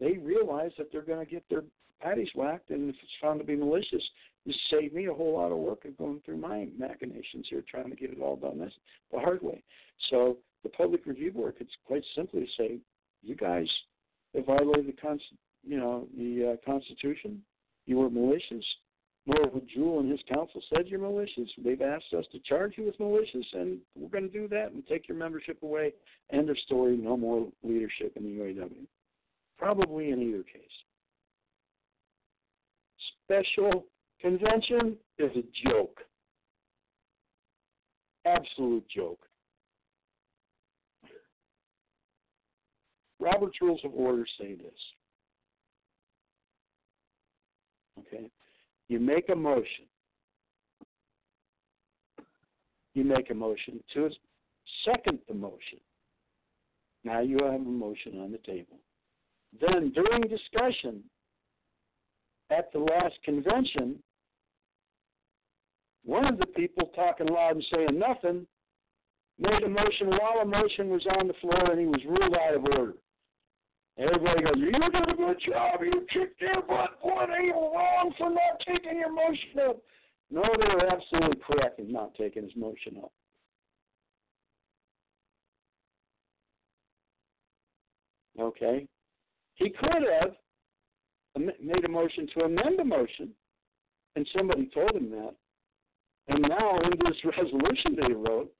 they realize that they're going to get their patties whacked, and if it's found to be malicious, this saved me a whole lot of work of going through my machinations here, trying to get it all done this the hard way. So the public review board could quite simply say, "You guys have violated the con- you know the uh, Constitution. You were malicious. Moreover, Jewell and his counsel said you're malicious. They've asked us to charge you with malicious, and we're going to do that and take your membership away. End of story. No more leadership in the UAW. Probably in either case. Special convention is a joke. Absolute joke. Robert's Rules of Order say this. Okay? You make a motion. You make a motion to second the motion. Now you have a motion on the table. Then during discussion at the last convention, one of the people talking loud and saying nothing made a motion while a motion was on the floor and he was ruled out of order. Everybody goes, You did a good job. You kicked your butt. What are you wrong for not taking your motion up? No, they were absolutely correct in not taking his motion up. Okay? He could have made a motion to amend a motion, and somebody told him that. And now, in this resolution that he wrote,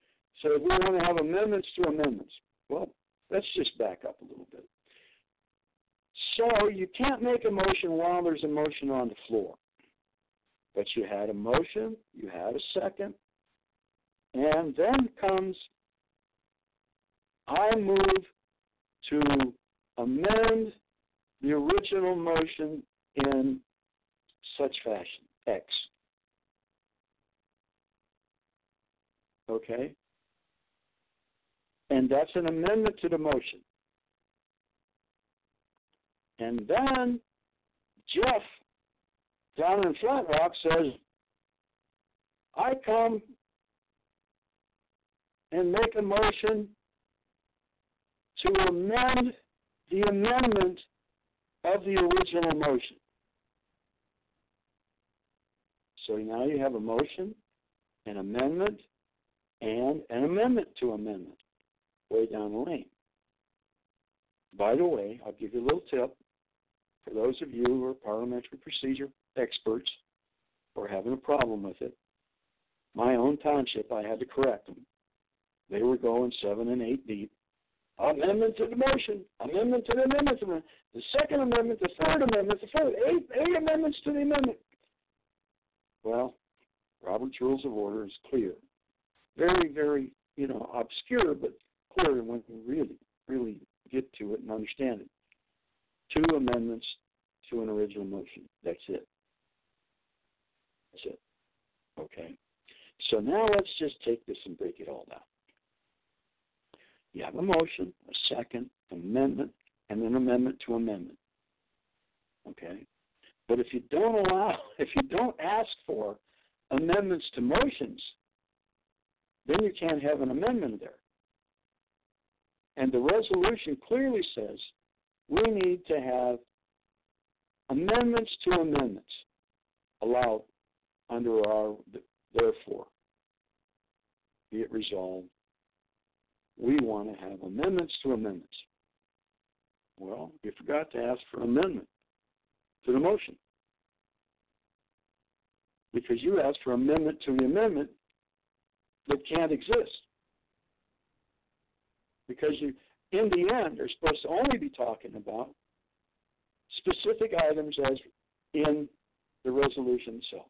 said we want to have amendments to amendments. Well, let's just back up a little bit. So you can't make a motion while there's a motion on the floor. But you had a motion, you had a second, and then comes I move to amend the original motion in such fashion, X. Okay? And that's an amendment to the motion. And then Jeff down in Flat Rock says, I come and make a motion to amend the amendment of the original motion. So now you have a motion, an amendment, and an amendment to amendment way down the lane. By the way, I'll give you a little tip for those of you who are parliamentary procedure experts or having a problem with it. My own township, I had to correct them. They were going seven and eight deep. Amendment to the motion, amendment to the amendment, to the the second amendment, the third amendment, the fourth, eight, eight amendments to the amendment. Well, Robert's Rules of Order is clear. Very, very, you know, obscure, but clear when you really, really get to it and understand it. Two amendments to an original motion. That's it. That's it. Okay. So now let's just take this and break it all down. You have a motion, a second, amendment, and an amendment to amendment. Okay? But if you don't allow, if you don't ask for amendments to motions, then you can't have an amendment there. And the resolution clearly says we need to have amendments to amendments allowed under our therefore. Be it resolved, we want to have amendments to amendments. Well, you forgot to ask for amendment to the motion. Because you asked for amendment to the amendment that can't exist. Because you, in the end, they're supposed to only be talking about specific items as in the resolution itself.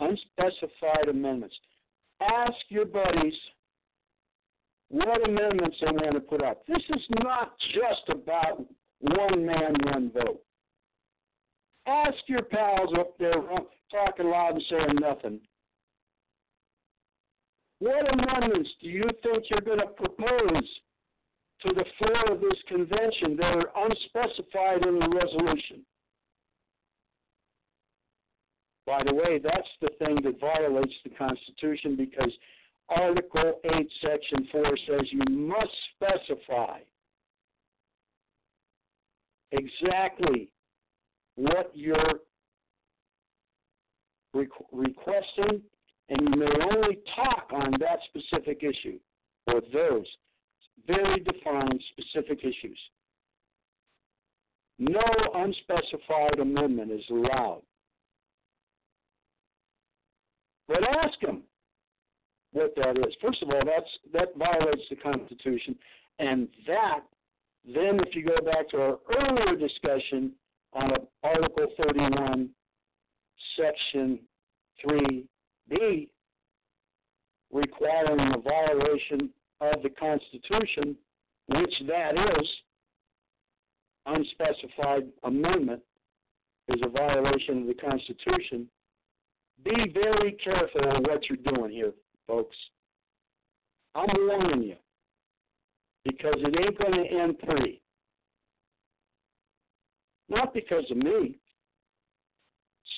Unspecified amendments. Ask your buddies what amendments they want to put up. This is not just about one man, one vote. Ask your pals up there talking loud and saying nothing. What amendments do you think you're going to propose to the floor of this convention that are unspecified in the resolution? By the way, that's the thing that violates the Constitution because Article 8, Section 4 says you must specify exactly what you're requesting, and you may only talk on that specific issue or those very defined specific issues. No unspecified amendment is allowed. But ask them what that is. First of all, that's that violates the Constitution, and that then, if you go back to our earlier discussion on Article 31, Section 3B, requiring a violation of the Constitution, which that is, unspecified amendment is a violation of the Constitution. Be very careful of what you're doing here, folks. I'm warning you because it ain't going to end pretty. Not because of me.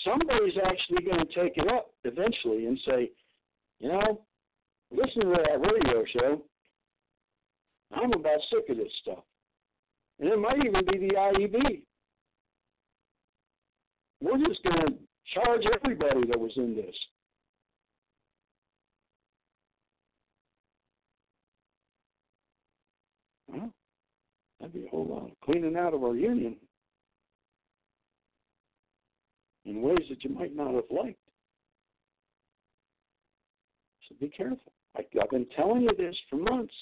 Somebody's actually going to take it up eventually and say, you know, listen to that radio show. I'm about sick of this stuff. And it might even be the IEB. We're just going to charge everybody that was in this. Well, that'd be a whole lot of cleaning out of our union in ways that you might not have liked. So be careful. I, I've been telling you this for months.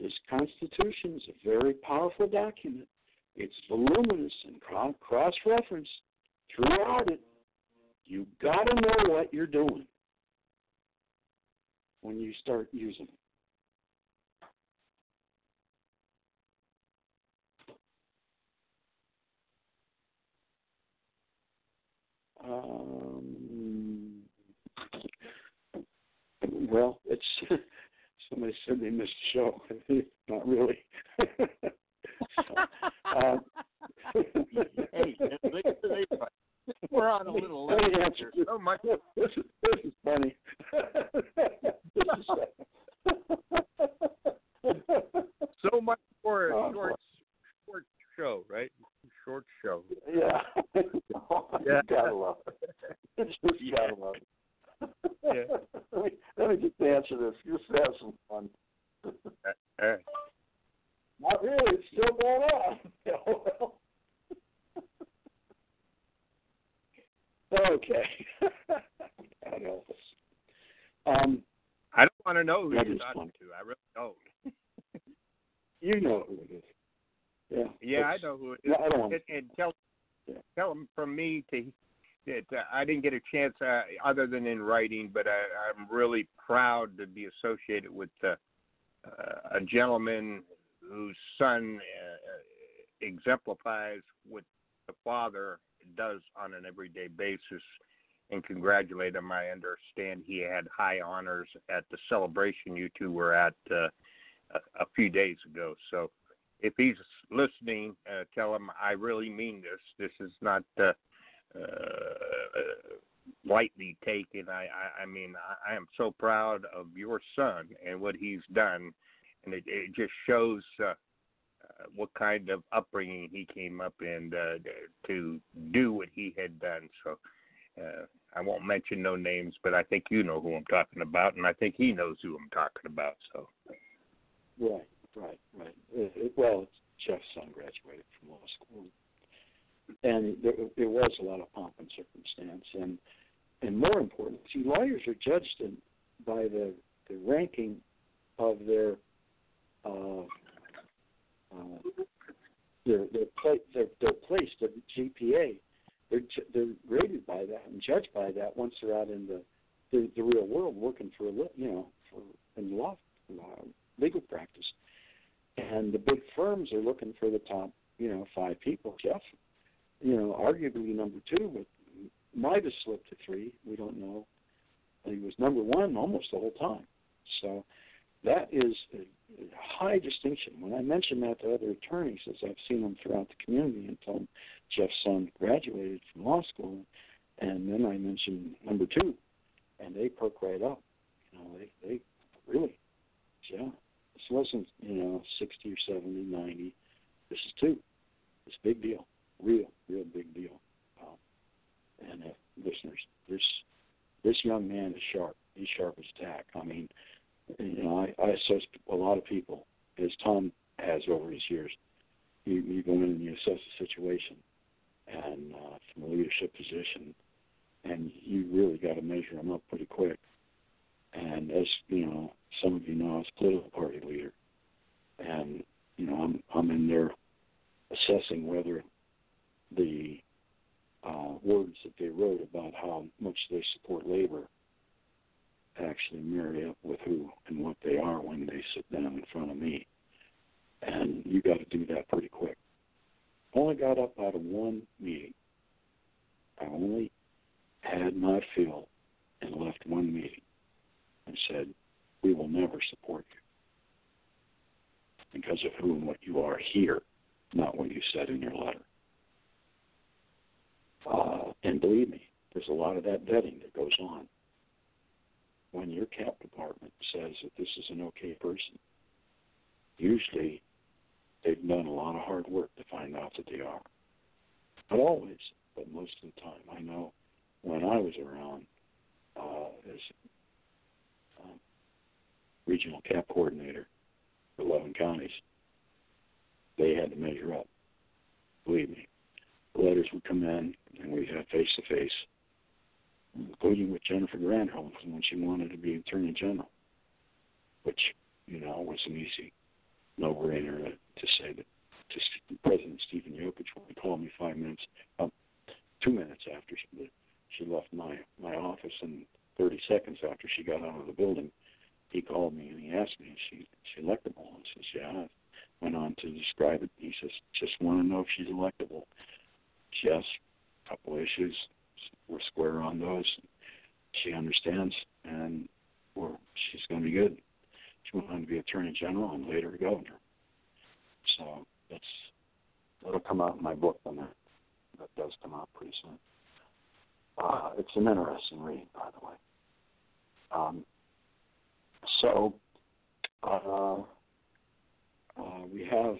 This Constitution is a very powerful document. It's voluminous and cross referenced throughout it. You got to know what you're doing when you start using it. Um, well, it's somebody said they missed the show. Not really. so, uh, hey, we're on a little late here. So much. This is this is funny. this is, so much for a Oh, short, short show, right? Short show. yeah. Yeah. You gotta love it. Just Yeah. gotta love it. Yeah. let, me, let me just answer this. Just have some fun. All right. Not really. It's still going on. Well. okay. God help us. Um, I don't want to know who you're talking to. I really don't. you know who it is. Yeah. Yeah, I know who it is. No, I don't. And, and tell Yeah. tell them from me to uh, I didn't get a chance uh, other than in writing, but I, I'm really proud to be associated with uh, uh, a gentleman whose son uh, exemplifies what the father does on an everyday basis and congratulate him. I understand he had high honors at the celebration you two were at uh, a, few days ago. So if he's listening, uh, tell him I really mean this. This is not uh, lightly taken. I, I, I mean, I, I am so proud of your son and what he's done, and it, it just shows uh, uh, what kind of upbringing he came up in uh, to do what he had done. So. Uh, I won't mention no names, but I think you know who I'm talking about, and I think he knows who I'm talking about. So, right, right, right. It, it, well, Jeff's son graduated from law school, and there, there was a lot of pomp and circumstance, and and more important, see, lawyers are judged in, by the the ranking of their uh, uh, their their, pla- their their place, their GPA they're they're graded by that and judged by that once they're out in the the, the real world working for a you know for in law uh, legal practice. And the big firms are looking for the top you know five people. Jeff, you know, arguably number two, but might have slipped to three. We don't know. He was number one almost the whole time. So that is a, high distinction. When I mention that to other attorneys, as I've seen them throughout the community, them Jeff's son graduated from law school, and then I mention number two, and they perk right up. You know, they they really, yeah. This wasn't you know sixty or seventy, ninety. This is two. It's a big deal, real, real big deal. Um, and uh, listeners, this this young man is sharp. He's sharp as tack. I mean, you know, I, I assess a lot of people, as Tom has over his years. You, you go in and you assess the situation, and uh, from a leadership position, and you really got to measure them up pretty quick. And as you know, some of you know, I was a political party leader, and you know, I'm I'm in there assessing whether the uh, words that they wrote about how much they support labor actually marry up with who and what they are when they sit down in front of me. And you got to do that pretty quick. Only got up out of one meeting. I only had my fill and left one meeting and said, We will never support you because of who and what you are here, not what you said in your letter. Uh, and believe me, there's a lot of that vetting that goes on when your cap department says that this is an okay person, usually they've done a lot of hard work to find out that they are. Not always, but most of the time. I know when I was around uh, as um, regional cap coordinator for 11 counties, they had to measure up. Believe me, letters would come in and we'd have face to face including with Jennifer Granholm when she wanted to be Attorney General, which, you know, was an easy no-brainer to say that to President Stephen Yokich when he called me five minutes, um, two minutes after she, she left my my office and 30 seconds after she got out of the building, he called me and he asked me, "Is she she electable?" I says, "Yeah." Went on to describe it. He says, "Just want to know if she's electable." Yes, a couple issues, we're square on those. She understands, and we're, she's going to be good. She went on to be Attorney General and later Governor. So that's that'll come out in my book when that that does come out pretty soon. Uh, it's an interesting read, by the way. Um, so uh, uh, we have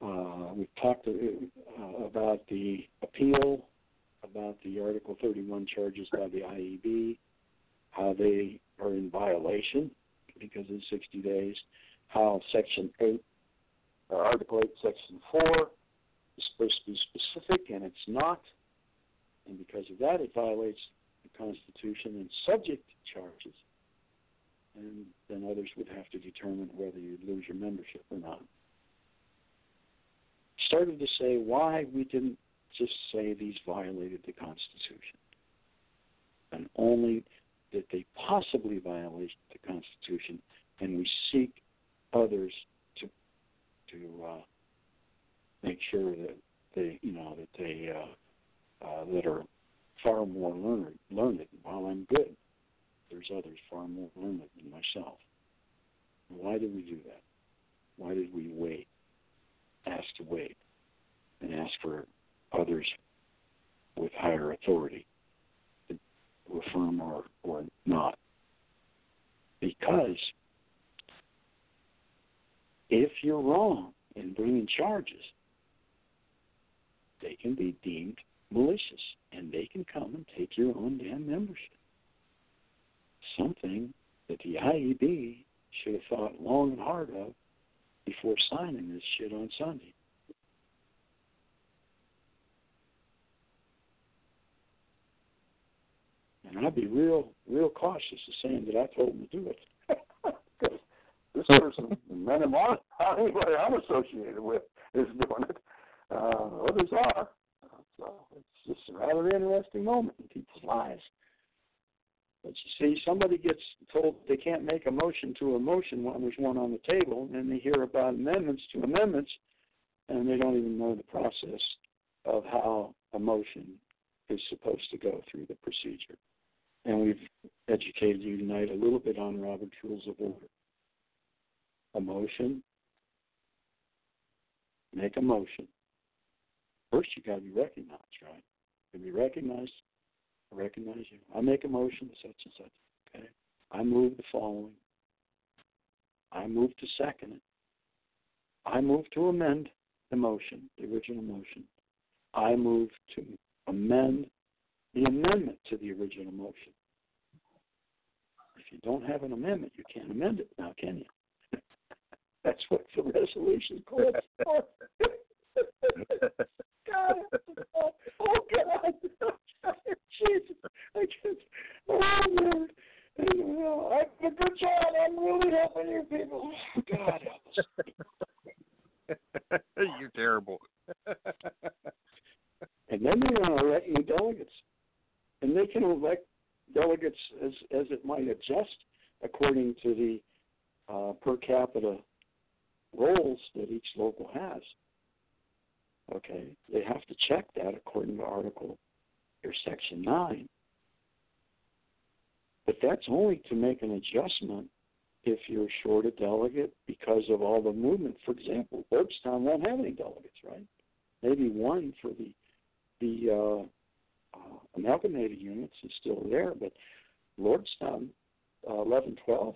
uh, uh, we've talked uh, about the appeal, about the Article 31 charges by the IEB, how they are in violation because of 60 days, how Section 8, uh, Article 8, Section 4 is supposed to be specific and it's not, and because of that it violates the Constitution and subject charges. And then others would have to determine whether you'd lose your membership or not started to say why we didn't just say these violated the Constitution, and only that they possibly violate the Constitution, and we seek others to to uh, make sure that they, you know, that they uh, uh, that are far more learned. Learned. While I'm good, there's others far more learned than myself. Why did we do that? Why did we wait? Ask to wait, and ask for others with higher authority to affirm or or not. Because if you're wrong in bringing charges, they can be deemed malicious and they can come and take your own damn membership. Something that the IEB should have thought long and hard of before signing this shit on Sunday. And I'd be real, real cautious of saying that I told him to do it. Because this person, men in my, anybody I'm associated with, is doing it. Uh, others are. So it's just a rather interesting moment in people's lives. But you see, somebody gets told they can't make a motion to a motion when there's one on the table, and they hear about amendments to amendments, and they don't even know the process of how a motion is supposed to go through the procedure. And we've educated you tonight a little bit on Robert's Rules of Order. A motion, make a motion. First, you got to be recognized, right? To be recognized, I recognize you. I make a motion, to such and such. Okay. I move the following. I move to second it. I move to amend the motion, the original motion. I move to amend the amendment to the original motion. If you don't have an amendment, you can't amend it now, can you? That's what the resolution calls for. God, oh God, Jesus, I just, oh Lord, oh, I did a good job. I'm really helping you people. God help us. You're terrible. and then they want to elect new delegates, and they can elect delegates as as it might adjust according to the uh, per capita roles that each local has. Okay, they have to check that according to Article Section 9. But that's only to make an adjustment if you're short a delegate because of all the movement. For example, Lordstown won't have any delegates, right? Maybe one for the the uh, uh, amalgamated units is still there, but Lordstown uh, 11, 12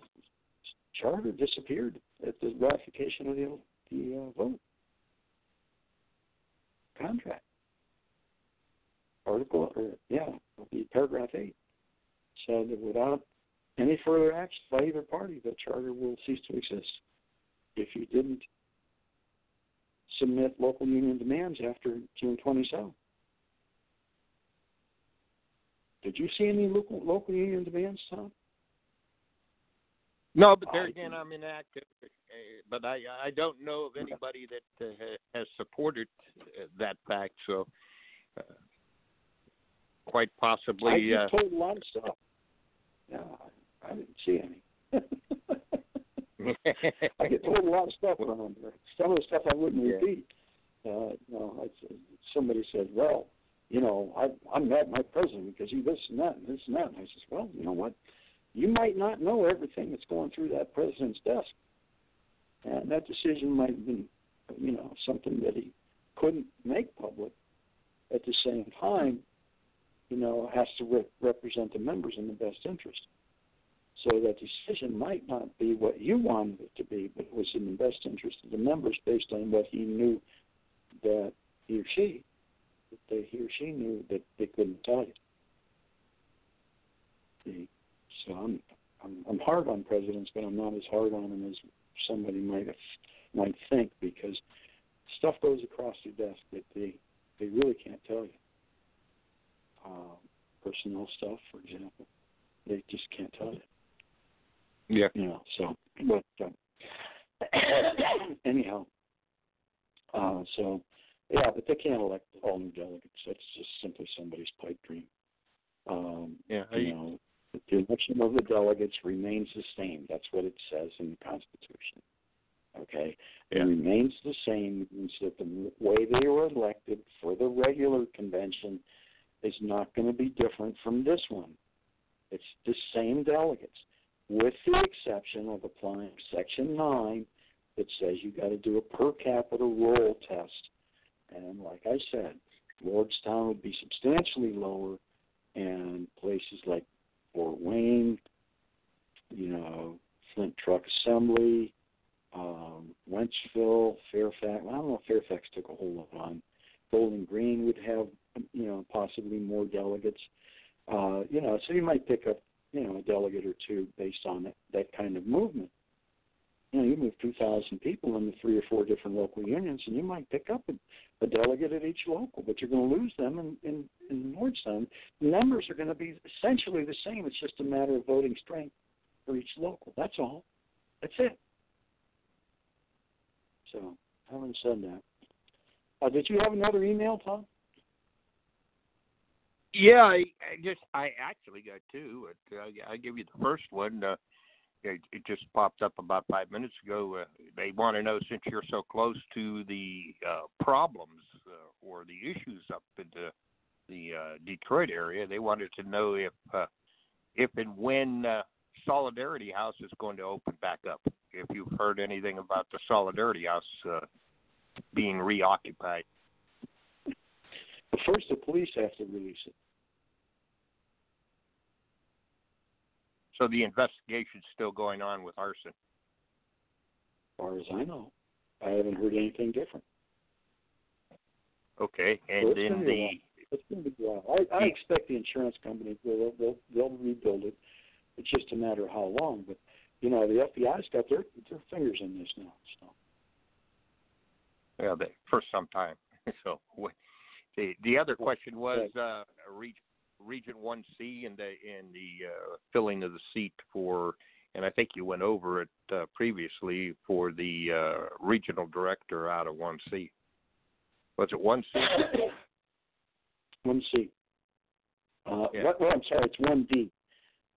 charter disappeared at the ratification of the the uh, vote contract. Article, or yeah, the paragraph eight said that without any further action by either party, the charter will cease to exist. If you didn't submit local union demands after June 27th. Did you see any local local union demands, Tom? No, but there again, I'm inactive. But I I don't know of anybody that uh, has supported uh, that fact. So, uh, quite possibly. I uh, told a lot of stuff. Yeah, I didn't see any. I get told a lot of stuff around here. Some of the stuff I wouldn't Yeah. repeat. Uh, you know, I, somebody said, "Well, you know, I I met my president because he this and that and this and that." And I says, "Well, you know what? You might not know everything that's going through that president's desk, and that decision might have been, you know, something that he couldn't make public. At the same time, you know, has to re- represent the members in the best interest. So that decision might not be what you wanted it to be, but it was in the best interest of the members based on what he knew that he or she, that they, he or she knew that they couldn't tell you. So I'm, I'm I'm hard on presidents, but I'm not as hard on them as somebody might might think because stuff goes across their desk that they they really can't tell you. Personnel stuff, for example, they just can't tell you. yeah. You know, so but uh, anyhow, uh, so yeah, but they can't elect all new delegates. That's just simply somebody's pipe dream. Um, Yeah. I- you know, the election of the delegates remains the same. That's what it says in the Constitution. Okay, It remains the same. It means that the way they were elected for the regular convention is not going to be different from this one. It's the same delegates, with the exception of applying Section 9 that says you got to do a per capita roll test. And like I said, Lordstown would be substantially lower, and places like Fort Wayne, you know, Flint Truck Assembly, um, Wentzville, Fairfax. I don't know if Fairfax took a whole lot on. Bowling Green would have, you know, possibly more delegates. Uh, you know, so you might pick up, you know, a delegate or two based on that, that kind of movement. You know, you move 2,000 people into three or four different local unions, and you might pick up a, a delegate at each local, but you're going to lose them in, in, in Lordstown. The numbers are going to be essentially the same. It's just a matter of voting strength for each local. That's all. That's it. So, having said that, uh, did you have another email, Tom? Yeah, I, I just I actually got two. But, uh, I give you the first one. Uh, it, it just popped up about five minutes ago. Uh, they want to know since you're so close to the uh, problems uh, or the issues up in the the uh, Detroit area, they wanted to know if uh, if and when uh, Solidarity House is going to open back up. If you've heard anything about the Solidarity House uh, being reoccupied. But first, the police have to release it. So the investigation's still going on with arson. As far as I know, I haven't heard anything different. Okay, and it's then gonna be a the. It's going to be. I, I expect the insurance company will they'll, they'll rebuild it. It's just a matter of how long. But you know, the FBI's got their their fingers in this now. So yeah, they, for some time. So what- the the other question was uh, Region One C and the and the uh, filling of the seat for, and I think you went over it uh, previously for the uh, regional director out of One C. Was it One C? one C. Uh, Yeah. what, well, I'm sorry, it's one D.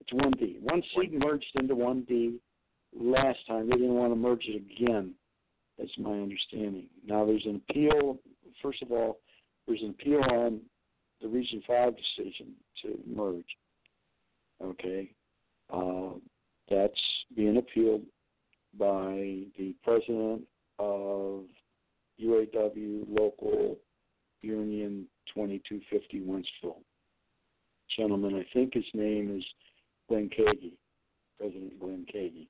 It's one D. One C merged into one D last time. They didn't want to merge it again. That's my understanding. Now there's an appeal. First of all, there's an appeal on the Region Five decision to merge. Okay, uh, that's being appealed by the president of UAW Local Union 2250 Wentzville. Gentleman, I think his name is Glenn Kage, President Glenn Kage,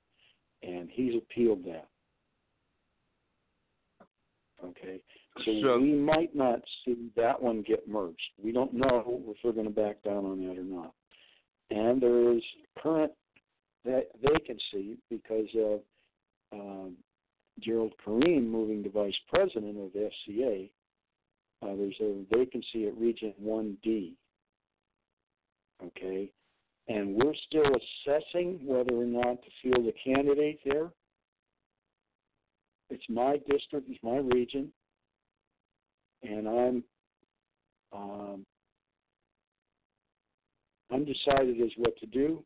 and he's appealed that. Okay, so, So- we might not see that one get merged. We don't know if we're going to back down on that or not. And there is current vacancy because of um, Gerald Kariem moving to vice president of FCA. Uh, there's a vacancy at Region 1D. Okay, and we're still assessing whether or not to field a candidate there. It's my district, it's my region, and I'm um, undecided as what to do.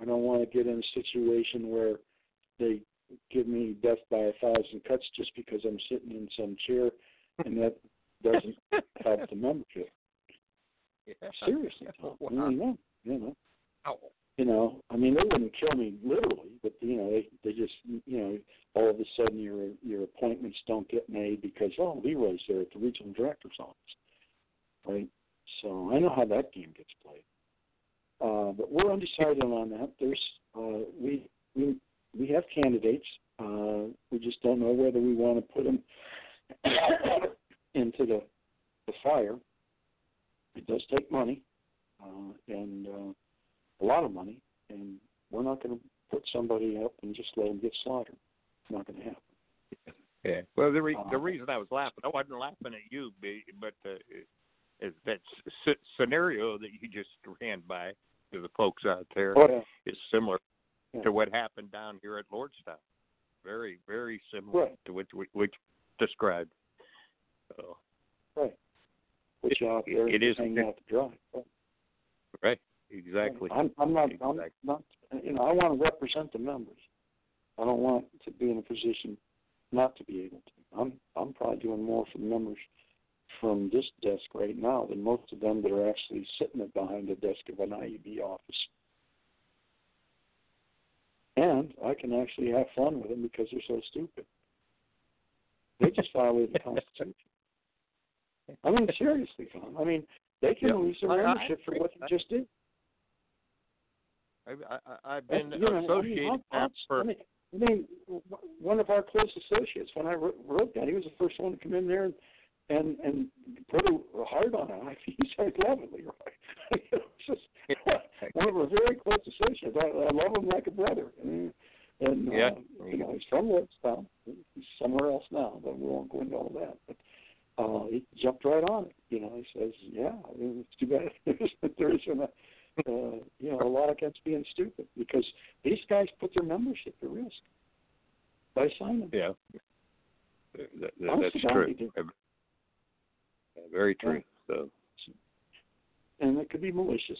I don't want to get in a situation where they give me death by a thousand cuts just because I'm sitting in some chair, and that doesn't help the membership. Seriously, Tom. Wow. mean, no, you know, Oh. You know. I mean, they wouldn't kill me literally, but you know, they they just you know, all of a sudden your your appointments don't get made because oh, Leroy's there at the regional director's office, right? So I know how that game gets played. Uh, but we're undecided on that. There's uh, we we we have candidates. Uh, we just don't know whether we want to put them into the the fire. It does take money, uh, and uh, a lot of money, and we're not going to put somebody up and just let them get slaughtered. It's not going to happen. Yeah. Well, the re- the Uh, reason I was laughing, I wasn't laughing at you, but uh, is that s- scenario that you just ran by to the folks out there Oh, yeah. is similar Yeah. to what happened down here at Lordstown. Very, very similar Right. to what which, which described. So, Right. Put you out there It is- hanging out to dry. Right. right. Exactly. I'm, I'm not. I'm not. You know, I want to represent the members. I don't want to be in a position not to be able to. I'm I'm probably doing more for members from this desk right now than most of them that are actually sitting behind the desk of an IEB office. And I can actually have fun with them because they're so stupid. They just violated the Constitution. I mean, seriously, Tom. I mean, they can Yeah. lose their membership for what they just did. I've, I, I- I've been You know, I mean, associated how- for I mean, I mean, one of our close associates, when I wrote, that, he was the first one to come in there and and, and put a hard on it. I think he said, "Love it, Leroy." it was just one of our very close associates. I, I love him like a brother. And, and Yeah. uh, you know, he's from Woodstown. He's somewhere else now, but we won't go into all that. But uh, he jumped right on it. You know, he says, "Yeah, I mean, it's too bad that there isn't a, uh, you know, a lot against being stupid because these guys put their membership at risk by signing." yeah. That, that, that's true. Very true. So and it could be malicious,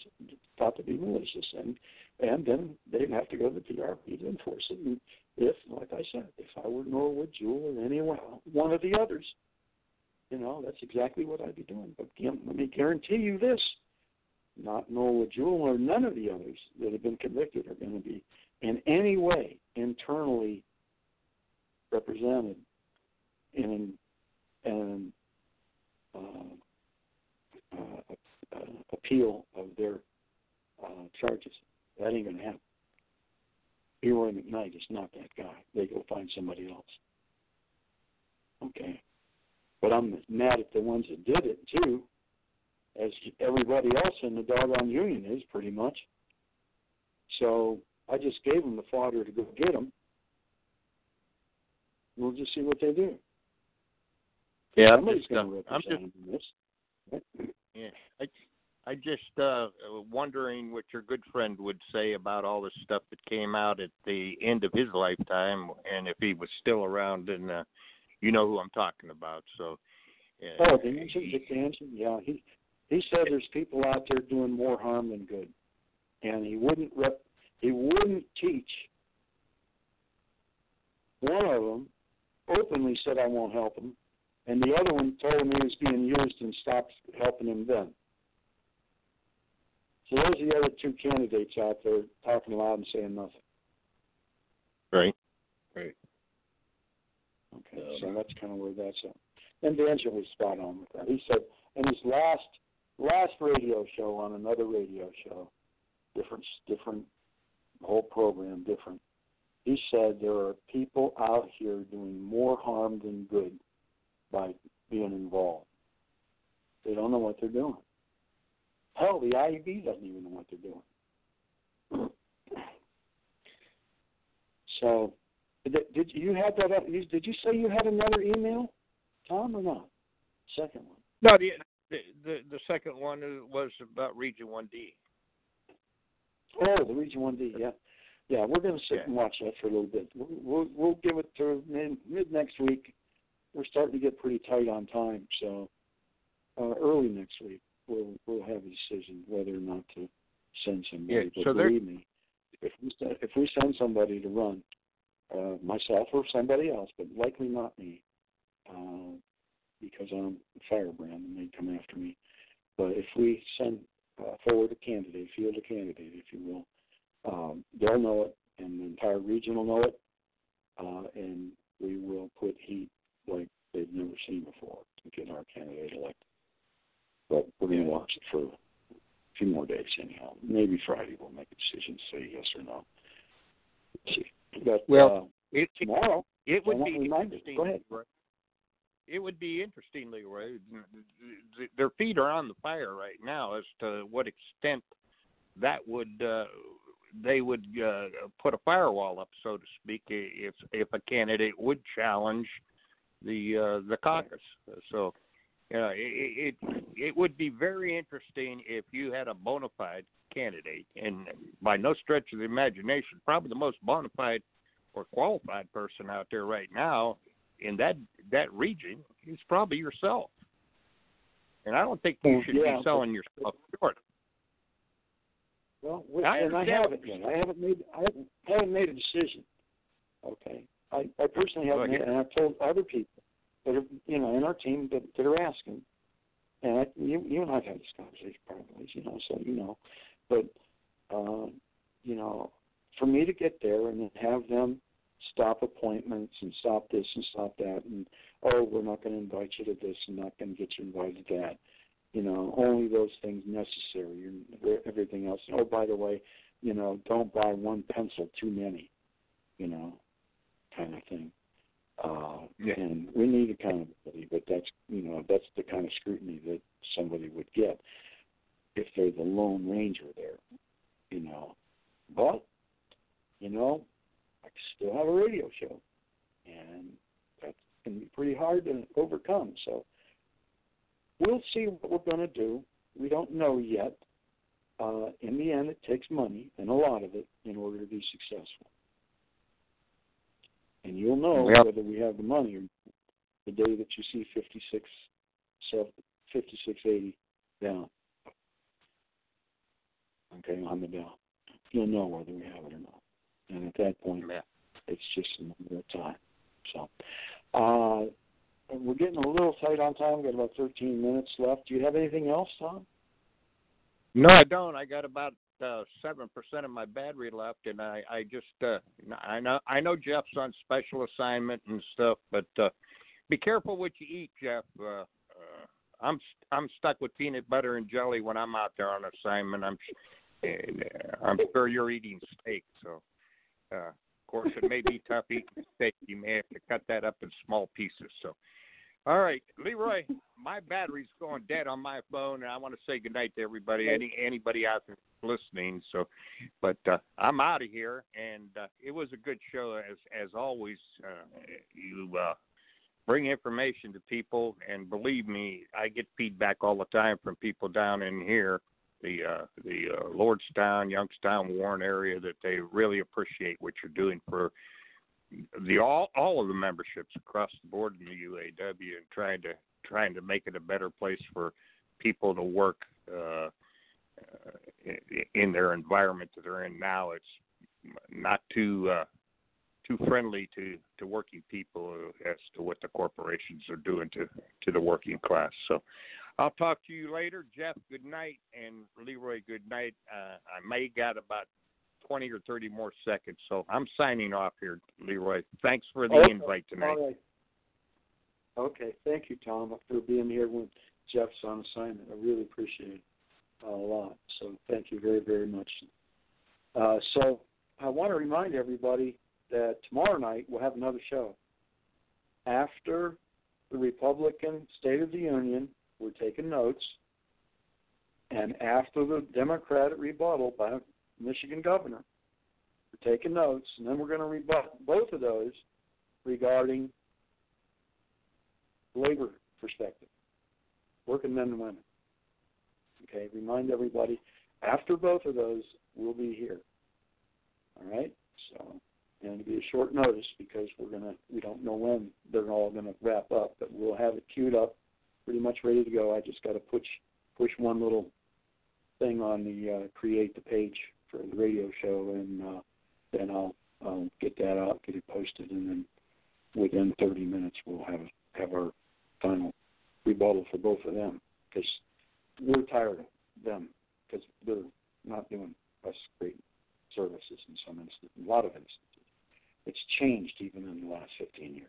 thought to be malicious, and and then they'd have to go to the PRB to enforce it. And if, like I said, if I were Norwood, Jewell, or any one of the others, you know, that's exactly what I'd be doing. But let me guarantee you this: not Norwood, Jewell, or none of the others that have been convicted are going to be in any way internally represented in an uh, uh, uh, appeal of their uh, charges. That ain't going to happen. Leroy McKnight is not that guy. They go find somebody else. Okay. But I'm mad at the ones that did it, too, as everybody else in the doggone union is, pretty much. So I just gave them the fodder to go get them. We'll just see what they do. yeah, I'm Somebody's just, going uh, to represent just this. Yeah, I, I just uh wondering what your good friend would say about all the stuff that came out at the end of his lifetime, and if he was still around. And uh, you know who I'm talking about. So. Uh, Oh, Danson, Dick Danson, yeah. He he said there's people out there doing more harm than good, and he wouldn't rep, he wouldn't teach. One of them openly said I won't help him, and the other one told him he was being used and stopped helping him then. So those are the other two candidates out there talking loud and saying nothing. Right. Right. Okay, Um, so that's kind of where that's at. And D'Angelo was spot on with that. He said in his last last radio show on another radio show, different different whole program different. He said there are people out here doing more harm than good by being involved. They don't know what they're doing. Hell, the IEB doesn't even know what they're doing. so, did, you have that? Did you say you had another email, Tom, or not? Second one. No, the the the, the second one was about Region One D. Oh, the Region One D. Yeah, yeah. We're going to sit Yeah. and watch that for a little bit. We'll we'll, we'll give it to mid, mid next week. We're starting to get pretty tight on time, so uh, early next week we'll we'll have a decision whether or not to send somebody. Yeah, so believe me, if we send, if we send somebody to run, uh, myself or somebody else, but likely not me, uh, because I'm a firebrand and they come after me. But if we send uh, forward a candidate, field a candidate, if you will, um, they'll know it, and the entire region will know it, uh, and we will put heat like they've never seen before to get our candidate elected. But we're going to watch it for a few more days anyhow. Maybe Friday we'll make a decision to say yes or no. See. But Well, uh, it, tomorrow, it would be interesting. Go ahead. It would be interesting, Leroy. Their feet are on the fire right now as to what extent that would uh, they would uh, put a firewall up, so to speak, if if a candidate would challenge the uh, the caucus. So, uh, it, it it would be very interesting if you had a bona fide candidate, and by no stretch of the imagination, probably the most bona fide or qualified person out there right now in that that region is probably yourself. And I don't think you should yeah, be selling yourself short. Well, we, I and I haven't yet. I haven't made I haven't, I haven't made a decision. Okay, I, I personally have, Well, and I've told other people that are, you know, in our team that, that are asking, and I, you, you and I've had this conversation probably, you know, so you know, but, uh, you know, for me to get there and then have them stop appointments and stop this and stop that, and oh, we're not going to invite you to this and not going to get you invited to that, you know, only those things necessary and everything else. Oh, by the way, you know, don't buy one pencil too many, you know, kind of thing. Uh, Yeah. And we need accountability, but that's you know that's the kind of scrutiny that somebody would get if they're the lone ranger there, you know. But you know, I still have a radio show, and going to be pretty hard to overcome. So we'll see what we're going to do. We don't know yet. Uh, in the end, it takes money and a lot of it in order to be successful. And you'll know Yep. whether we have the money or the day that you see 56, 5680 down. Okay, on the down. You'll know whether we have it or not. And at that point, it's just a matter of time. So, uh, we're getting a little tight on time. We've got about 13 minutes left. Do you have anything else, Tom? No, I don't. I got about uh seven percent of my battery left, and I I just uh I know I know Jeff's on special assignment and stuff, but uh be careful what you eat, Jeff. Uh, uh I'm I'm stuck with peanut butter and jelly when I'm out there on assignment. I'm uh, I'm sure you're eating steak, so uh of course it may be tough eating steak. You may have to cut that up in small pieces. So all right, Leroy, my battery's going dead on my phone, and I want to say goodnight to everybody, any anybody out there listening. So, but uh, I'm out of here, and uh, it was a good show as as always. Uh, you uh, bring information to people, and believe me, I get feedback all the time from people down in here, the uh, the uh, Lordstown, Youngstown, Warren area, that they really appreciate what you're doing for the all all of the memberships across the board in the UAW and trying to trying to make it a better place for people to work uh, uh, in their environment that they're in now. It's not too uh, too friendly to to working people as to what the corporations are doing to to the working class. So. I'll talk to you later, Jeff. Good night, and Leroy. Good night. Uh, I may got about 20 or 30 more seconds. So I'm signing off here, Leroy. Thanks for the Okay. invite tonight. Right. Okay, thank you, Tom, for being here when Jeff's on assignment. I really appreciate it a lot. So thank you very, very much. Uh, so I want to remind everybody that tomorrow night we'll have another show. After the Republican State of the Union, we're taking notes. And after the Democratic rebuttal by Michigan governor, we're taking notes, and then we're going to rebut both of those regarding labor perspective, working men and women. Okay, remind everybody after both of those, we'll be here. All right, so and it'll be a short notice because we're gonna we don't know when they're all gonna wrap up, but we'll have it queued up, pretty much ready to go. I just got to push push one little thing on the uh, create the page for the radio show, and uh, then I'll I'll get that out, get it posted, and then within 30 minutes we'll have have our final rebuttal for both of them because we're tired of them because they're not doing us great services in some instances, a lot of instances. It's changed even in the last 15 years.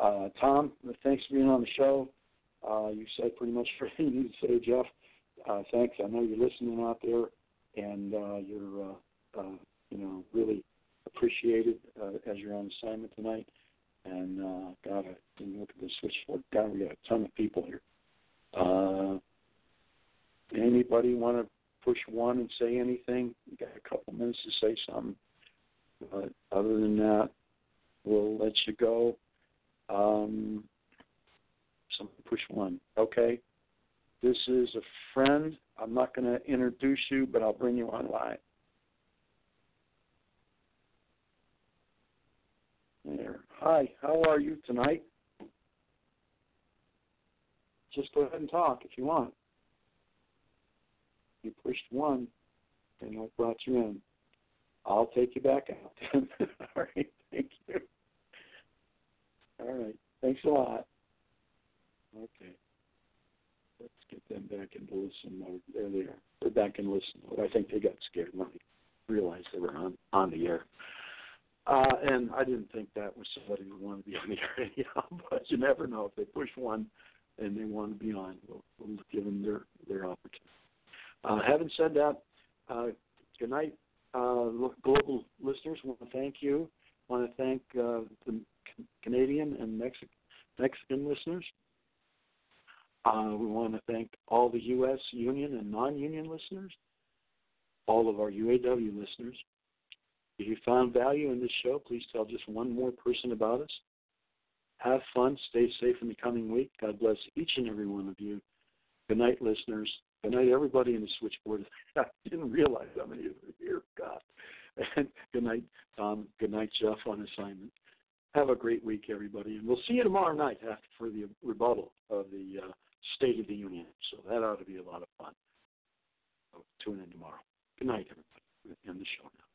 Uh, Tom, thanks for being on the show. Uh, you said pretty much everything you need to say, Jeff. Uh, thanks. I know you're listening out there, and uh, you're, uh, uh, you know, really appreciated as you're on assignment tonight. And uh, God, I didn't look at the switchboard. God, we got a ton of people here. Anybody want to push one and say anything? We got a couple minutes to say something. But other than that, we'll let you go. Um, someone push one. Okay. This is a friend. I'm not going to introduce you, but I'll bring you online. There. Hi, how are you tonight? Just go ahead and talk if you want. You pushed one, and I brought you in. I'll take you back out. All right, thank you. All right, thanks a lot. Okay. Let's get them back into listen mode. There they are. They're back in listen mode. I think they got scared when they realized they were on, on the air. Uh, and I didn't think that was somebody who wanted to be on the air anyhow, but you never know. If they push one and they want to be on, we'll, we'll give them their, their opportunity. Uh, having said that, uh, good night, uh, global listeners. want to thank you. Want to thank uh, the Canadian and Mexican Mexican listeners. Uh, we want to thank all the U.S. union and non-union listeners, all of our UAW listeners. If you found value in this show, please tell just one more person about us. Have fun. Stay safe in the coming week. God bless each and every one of you. Good night, listeners. Good night, everybody in the switchboard. I didn't realize how many of you are here. God. Good night, Tom. Good night, Jeff, on assignment. Have a great week, everybody. And we'll see you tomorrow night after for the rebuttal of the uh, State of the Union. So that ought to be a lot of fun. So tune in tomorrow. Good night, everybody. End the show now.